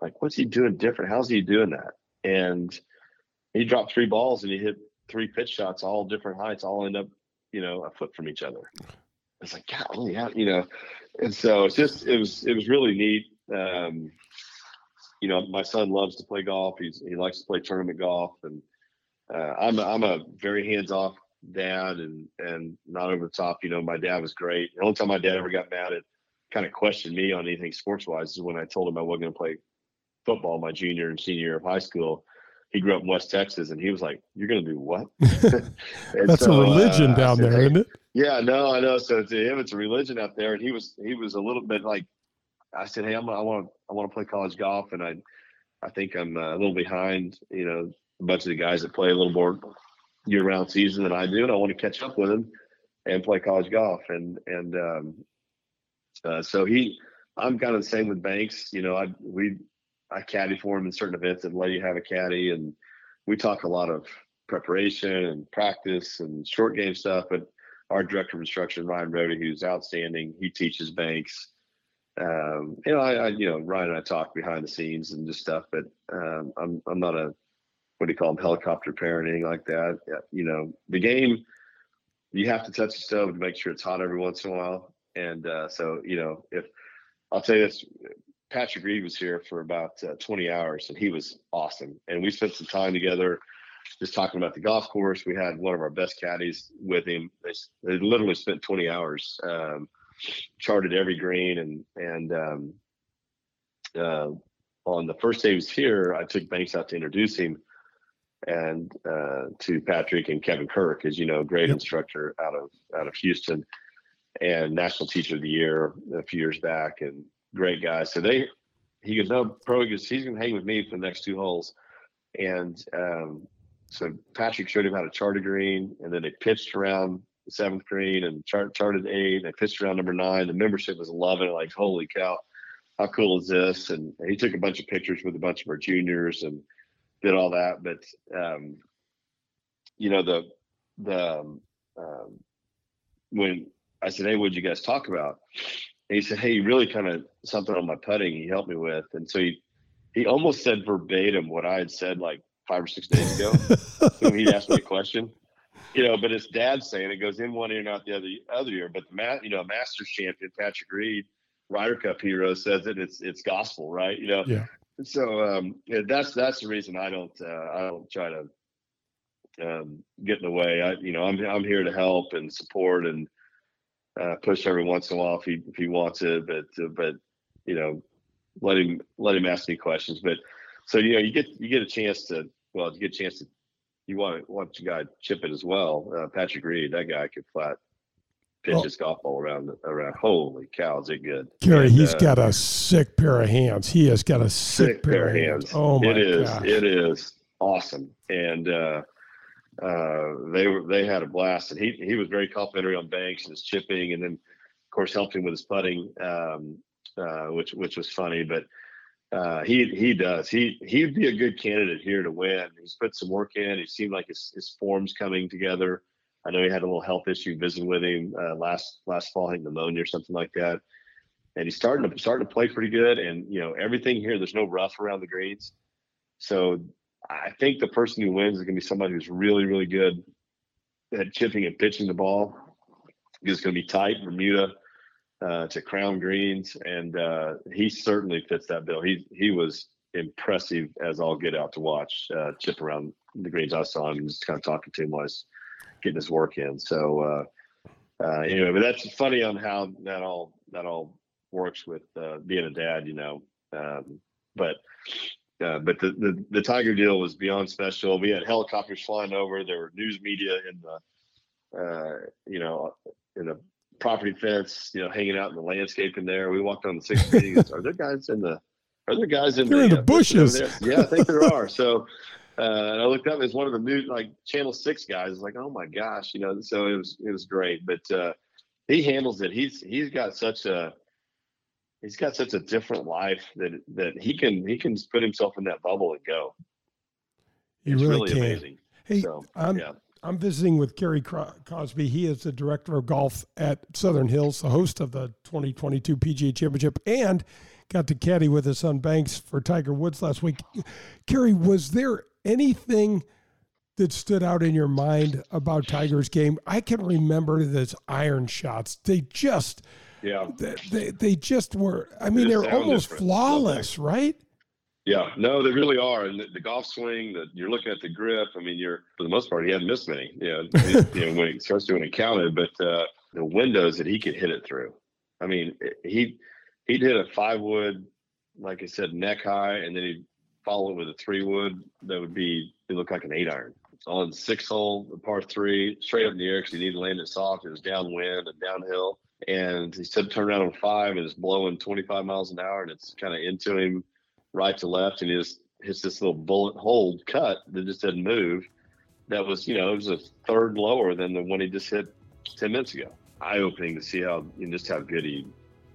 like, what's he doing different? How's he doing that? And he dropped three balls and he hit three pitch shots, all different heights, all end up, you know, a foot from each other. It's like, God, yeah, you know. And so it's just, it was, it was really neat. Um, you know, my son loves to play golf. He's, he likes to play tournament golf, and uh, I'm, a, I'm a very hands off dad and and not over the top. You know, my dad was great. The only time my dad ever got mad at, kind of questioned me on anything sports wise is when I told him I wasn't going to play football my junior and senior year of high school. He grew up in West Texas, and he was like, "You're going to do what?" That's so, a religion uh, down said, there, hey, isn't it? Yeah, no, I know. So to him, it's a religion out there, and he was he was a little bit like, I said, "Hey, I'm I want to I want to play college golf," and I I think I'm uh, a little behind, you know, a bunch of the guys that play a little more year-round season than I do, and I want to catch up with him and play college golf. And and um, uh, so he, I'm kind of the same with Banks. You know, I we I caddy for him in certain events and let you have a caddy, and we talk a lot of preparation and practice and short game stuff. But our director of instruction, Ryan Rody, who's outstanding, he teaches Banks. Um, you know, I, I, you know Ryan and I talk behind the scenes and just stuff, but um, I'm I'm not a what do you call them helicopter parenting like that. You know the game you have to touch the stove to make sure it's hot every once in a while. And uh, so you know if i'll tell you this patrick reed was here for about uh, 20 hours and he was awesome. And we spent some time together just talking about the golf course. We had one of our best caddies with him. They, they literally spent 20 hours um, charted every green and and um, uh, on the first day he was here i took banks out to introduce him and uh, to Patrick and Kevin Kirk, as you know, great yep. instructor out of out of Houston, and National Teacher of the Year a few years back, and great guy. So they, he goes, no, pro, goes, he's gonna hang with me for the next two holes, and um, so Patrick showed him how to chart a green, and then they pitched around the seventh green and chart, charted eight. They pitched around number nine. The membership was loving it, like holy cow, how cool is this? And he took a bunch of pictures with a bunch of our juniors and did all that. But um, you know the the um, um, when I said, "Hey, what'd you guys talk about?" And he said, "Hey, really kind of something on my putting. He helped me with." And so he he almost said verbatim what I had said like five or six days ago. so he'd asked me a question. You know, but his dad's saying it goes in one ear and out the other other ear. But the ma- you know, Masters champion Patrick Reed, Ryder Cup hero says it. It's it's gospel, right? You know, yeah so um, yeah, that's that's the reason I don't uh, I don't try to um, get in the way. I you know I'm I'm here to help and support and uh, push every once in a while if he if he wants it, but uh, but you know let him let him ask me questions. But so you know you get you get a chance to well you get a chance to you want want your guy chip it as well. Uh, Patrick Reed, that guy could flat pitch well, his golf ball around around. Holy cow, is it good? Gary, and, he's uh, got a sick pair of hands. He has got a sick, sick pair, of hands. hands. Oh my It is. Gosh. It is awesome. And uh, uh, they were they had a blast, and he he was very complimentary on Banks and his chipping, and then of course helped him with his putting, um, uh, which which was funny, but. Uh, he he does. He he'd be a good candidate here to win. He's put some work in. He seemed like his his form's coming together. I know he had a little health issue visiting with him uh, last last fall, I think pneumonia or something like that. And he's starting to starting to play pretty good. And you know everything here, there's no rough around the greens, so I think the person who wins is going to be somebody who's really, really good at chipping and pitching the ball. It's going to be tight, Bermuda uh, to Crown Greens, and uh, he certainly fits that bill. He he was impressive as all get out to watch uh, chip around the greens. I saw him just kind of talking to him while he's getting his work in. So uh, uh, anyway, but that's funny on how that all that all works with uh, being a dad, you know. Um, but uh, but the, the the Tiger deal was beyond special. We had helicopters flying over. There were news media in the uh, you know in the property fence, you know, hanging out in the landscaping there. We walked on the sixth meeting. Are there guys in the are there guys in the, in the uh, bushes. Yeah, I think there are. So uh, and I looked up as one of the new like Channel Six guys. It's like, oh my gosh, you know. So it was it was great. But uh, he handles it. He's he's got such a he's got such a different life that that he can he can put himself in that bubble and go. You it's really, really, can. amazing. Hey, So I'm, yeah, I'm visiting with Kerry Cosby. He is the director of golf at Southern Hills, the host of the 2022 PGA Championship, and got to caddy with his son Banks for Tiger Woods last week. Kerry, was there anything that stood out in your mind about Tiger's game? I can remember those iron shots. They just, yeah. they, they, they just were. I mean, They they're almost different, flawless, right? Yeah, no, they really are. And the, the golf swing, that you're looking at the grip. I mean, you're for the most part, he hadn't missed many. You know, you know when it starts doing it counted, but uh, the windows that he could hit it through. I mean, he he'd hit a five wood, like I said, neck high, and then he'd follow it with a three wood that would be it looked like an eight iron on six hole, par three, straight up in the air because he needed to land it soft. It was downwind and downhill. And he said turn around on five and it's blowing 25 miles an hour and it's kind of into him right to left and he just hits this little bullet hole cut that just didn't move. That was, you know, it was a third lower than the one he just hit 10 minutes ago. Eye opening to see how and just how good he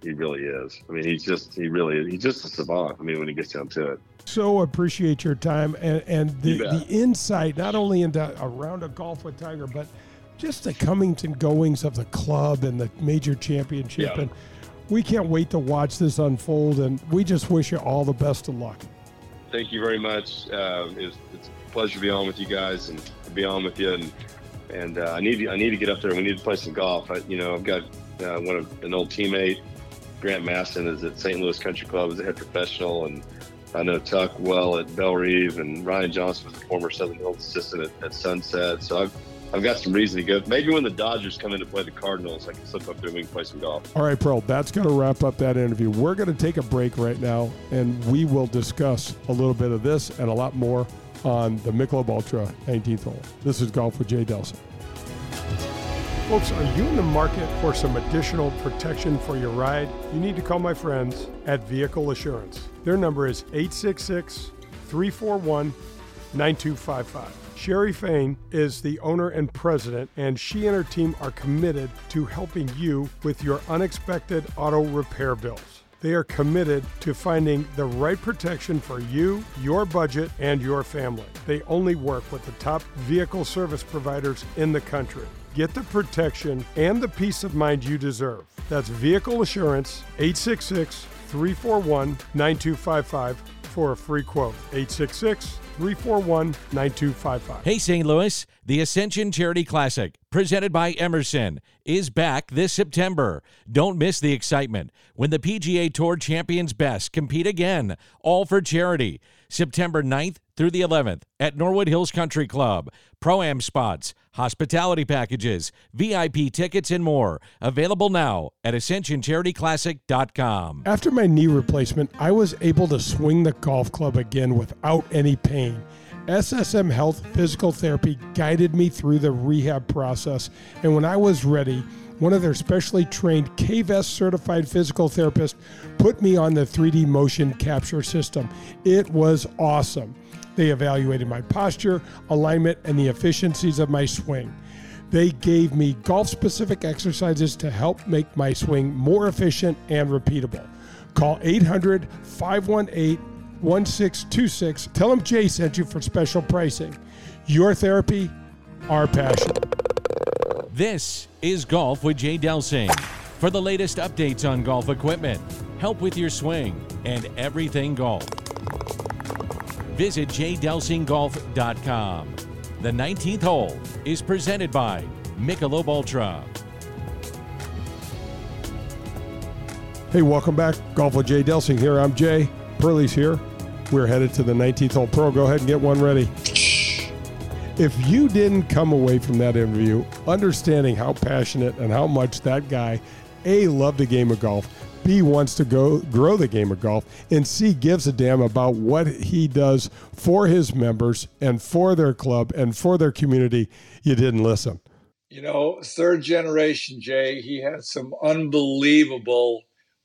he really is. I mean, he's just he really is. He's just a savant. I mean, when he gets down to it. so appreciate your time and, and the, the insight not only into a round of golf with Tiger, but just the comings and goings of the club and the major championship. Yeah. And we can't wait to watch this unfold. And we just wish you all the best of luck. thank you very much. Uh, it's, it's a pleasure to be on with you guys and to be on with you. And and uh, I need to, I need to get up there. We need to play some golf. I, you know, I've got uh, one of an old teammate, Grant Maston, is at St. Louis Country Club as a head professional, and I know Tuck well at Bellerive, and Ryan Johnson was a former Southern Hills assistant at, at Sunset. So I've I've got some reason to go. Maybe when the Dodgers come in to play the Cardinals, I can slip up there and play some golf. All right, Pearl, that's going to wrap up that interview. We're going to take a break right now, and we will discuss a little bit of this and a lot more on the Michelob Ultra 19th hole. This is Golf with Jay Delsing. Folks, are you in the market for some additional protection for your ride? You need to call my friends at Vehicle Assurance. Their number is 866 341 9255. Sherry Fain is the owner and president, and she and her team are committed to helping you with your unexpected auto repair bills. They are committed to finding the right protection for you, your budget, and your family. They only work with the top vehicle service providers in the country. Get the protection and the peace of mind you deserve. That's Vehicle Assurance, 866 341 9255 for a free quote. 866 341 9255. Hey, St. Louis, the Ascension Charity Classic, presented by Emerson, is back this September. Don't miss the excitement when the PGA Tour champions best compete again, all for charity. September 9th through the 11th at Norwood Hills Country Club. Pro Am spots, hospitality packages, VIP tickets, and more. Available now at AscensionCharityClassic.com. After my knee replacement, I was able to swing the golf club again without any pain. SSM Health Physical Therapy guided me through the rehab process, and when I was ready, one of their specially trained K-Vest certified physical therapists put me on the 3D motion capture system. It was awesome. They evaluated my posture, alignment, and the efficiencies of my swing. They gave me golf specific exercises to help make my swing more efficient and repeatable. Call 800 518 1626. Tell them Jay sent you for special pricing. Your therapy, our passion. This is Golf with Jay Delsing. For the latest updates on golf equipment, help with your swing, and everything golf. Visit jdelsinggolf.com. The 19th hole is presented by Michelob Ultra. Hey, welcome back. Golf with Jay Delsing here. I'm Jay. Pearlie's here. We're headed to the 19th hole pro. Go ahead and get one ready. If you didn't come away from that interview understanding how passionate and how much that guy A loved the game of golf, B wants to go grow the game of golf, and C gives a damn about what he does for his members and for their club and for their community, you didn't listen. You know, third generation, Jay, he had some unbelievable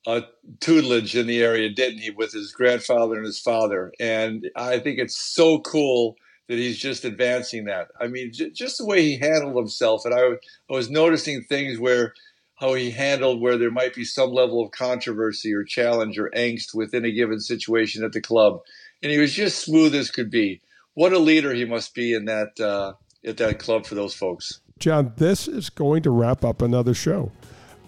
uh, tutelage in the area, didn't he, with his grandfather and his father? And I think it's so cool that he's just advancing that. I mean, j- just the way he handled himself. And I, I was noticing things where how he handled where there might be some level of controversy or challenge or angst within a given situation at the club. And he was just smooth as could be. What a leader he must be in that uh, at that club for those folks. John, this is going to wrap up another show.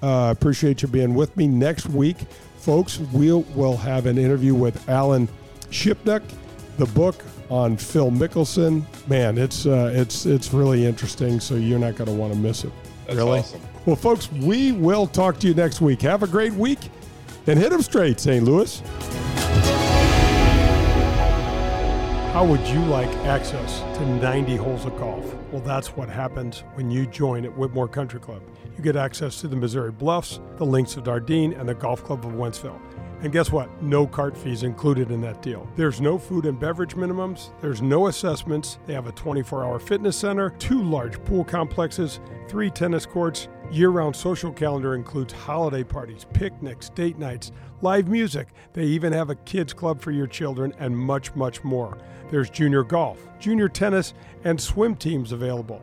Uh, appreciate you being with me next week, folks. We'll will have an interview with Alan Shipnuck. The book on Phil Mickelson, man, it's uh, it's it's really interesting. So you're not going to want to miss it. That's really? awesome. Well, folks, we will talk to you next week. Have a great week, and hit them straight, St. Louis. How would you like access to 90 holes of golf? Well, that's what happens when you join at Whitmore Country Club. You get access to the Missouri Bluffs, the Links of Dardenne, and the Golf Club of Wentzville. And guess what? No cart fees included in that deal. There's no food and beverage minimums, there's no assessments. They have a 24 hour fitness center, two large pool complexes, three tennis courts. Year round social calendar includes holiday parties, picnics, date nights, live music. They even have a kids club for your children and much, much more. There's junior golf, junior tennis, and swim teams available.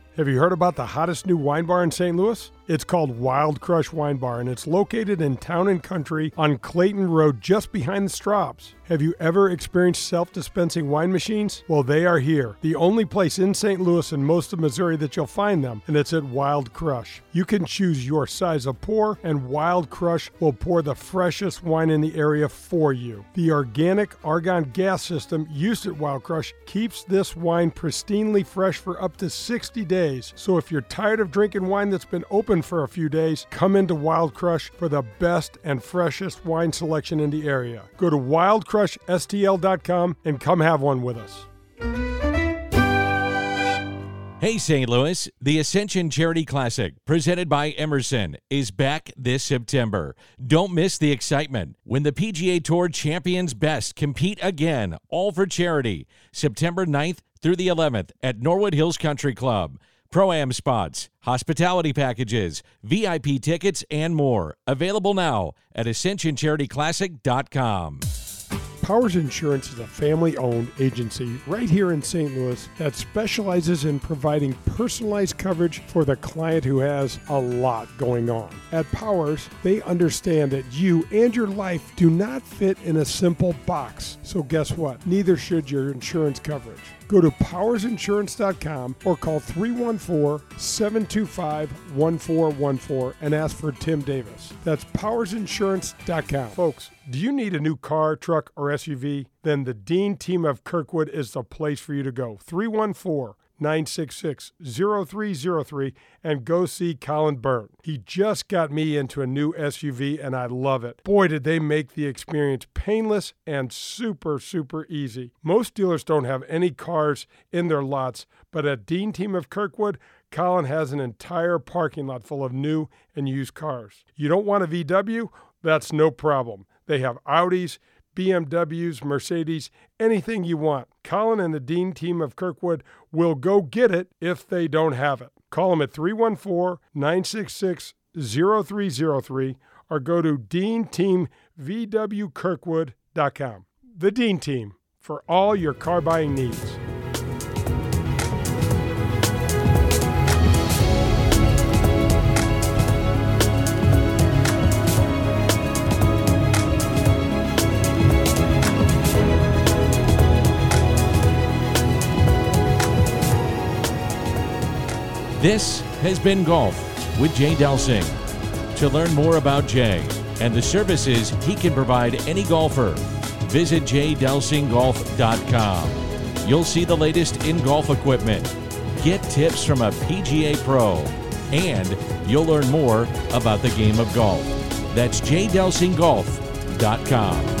Have you heard about the hottest new wine bar in St. Louis? It's called Wild Crush Wine Bar, and it's located in Town and Country on Clayton Road, just behind the Straubs. Have you ever experienced self dispensing wine machines? Well, they are here. The only place in St. Louis and most of Missouri that you'll find them, and it's at Wild Crush. You can choose your size of pour, and Wild Crush will pour the freshest wine in the area for you. The organic argon gas system used at Wild Crush keeps this wine pristinely fresh for up to 60 days. So if you're tired of drinking wine that's been open for a few days, come into Wild Crush for the best and freshest wine selection in the area. Go to wildcrushstl.com and come have one with us. Hey, St. Louis, the Ascension Charity Classic, presented by Emerson, is back this September. Don't miss the excitement when the PGA Tour champions best compete again, all for charity, September 9th through the 11th at Norwood Hills Country Club. Pro Am spots, hospitality packages, VIP tickets, and more. Available now at ascensioncharityclassic.com. Powers Insurance is a family owned agency right here in St. Louis that specializes in providing personalized coverage for the client who has a lot going on. At Powers, they understand that you and your life do not fit in a simple box. So, guess what? Neither should your insurance coverage. Go to powersinsurance.com or call 314 725 1414 and ask for Tim Davis. That's powersinsurance.com. Folks, do you need a new car, truck, or SUV? Then the Dean team of Kirkwood is the place for you to go. 314 966 0303 and go see Colin Byrne. He just got me into a new SUV and I love it. Boy, did they make the experience painless and super, super easy. Most dealers don't have any cars in their lots, but at Dean Team of Kirkwood, Colin has an entire parking lot full of new and used cars. You don't want a VW? That's no problem. They have Audis. BMWs, Mercedes, anything you want. Colin and the Dean team of Kirkwood will go get it if they don't have it. Call them at 314 966 0303 or go to deanteamvwkirkwood.com. The Dean Team for all your car buying needs. This has been Golf with Jay Delsing. To learn more about Jay and the services he can provide any golfer, visit jdelsinggolf.com. You'll see the latest in golf equipment, get tips from a PGA pro, and you'll learn more about the game of golf. That's jdelsinggolf.com.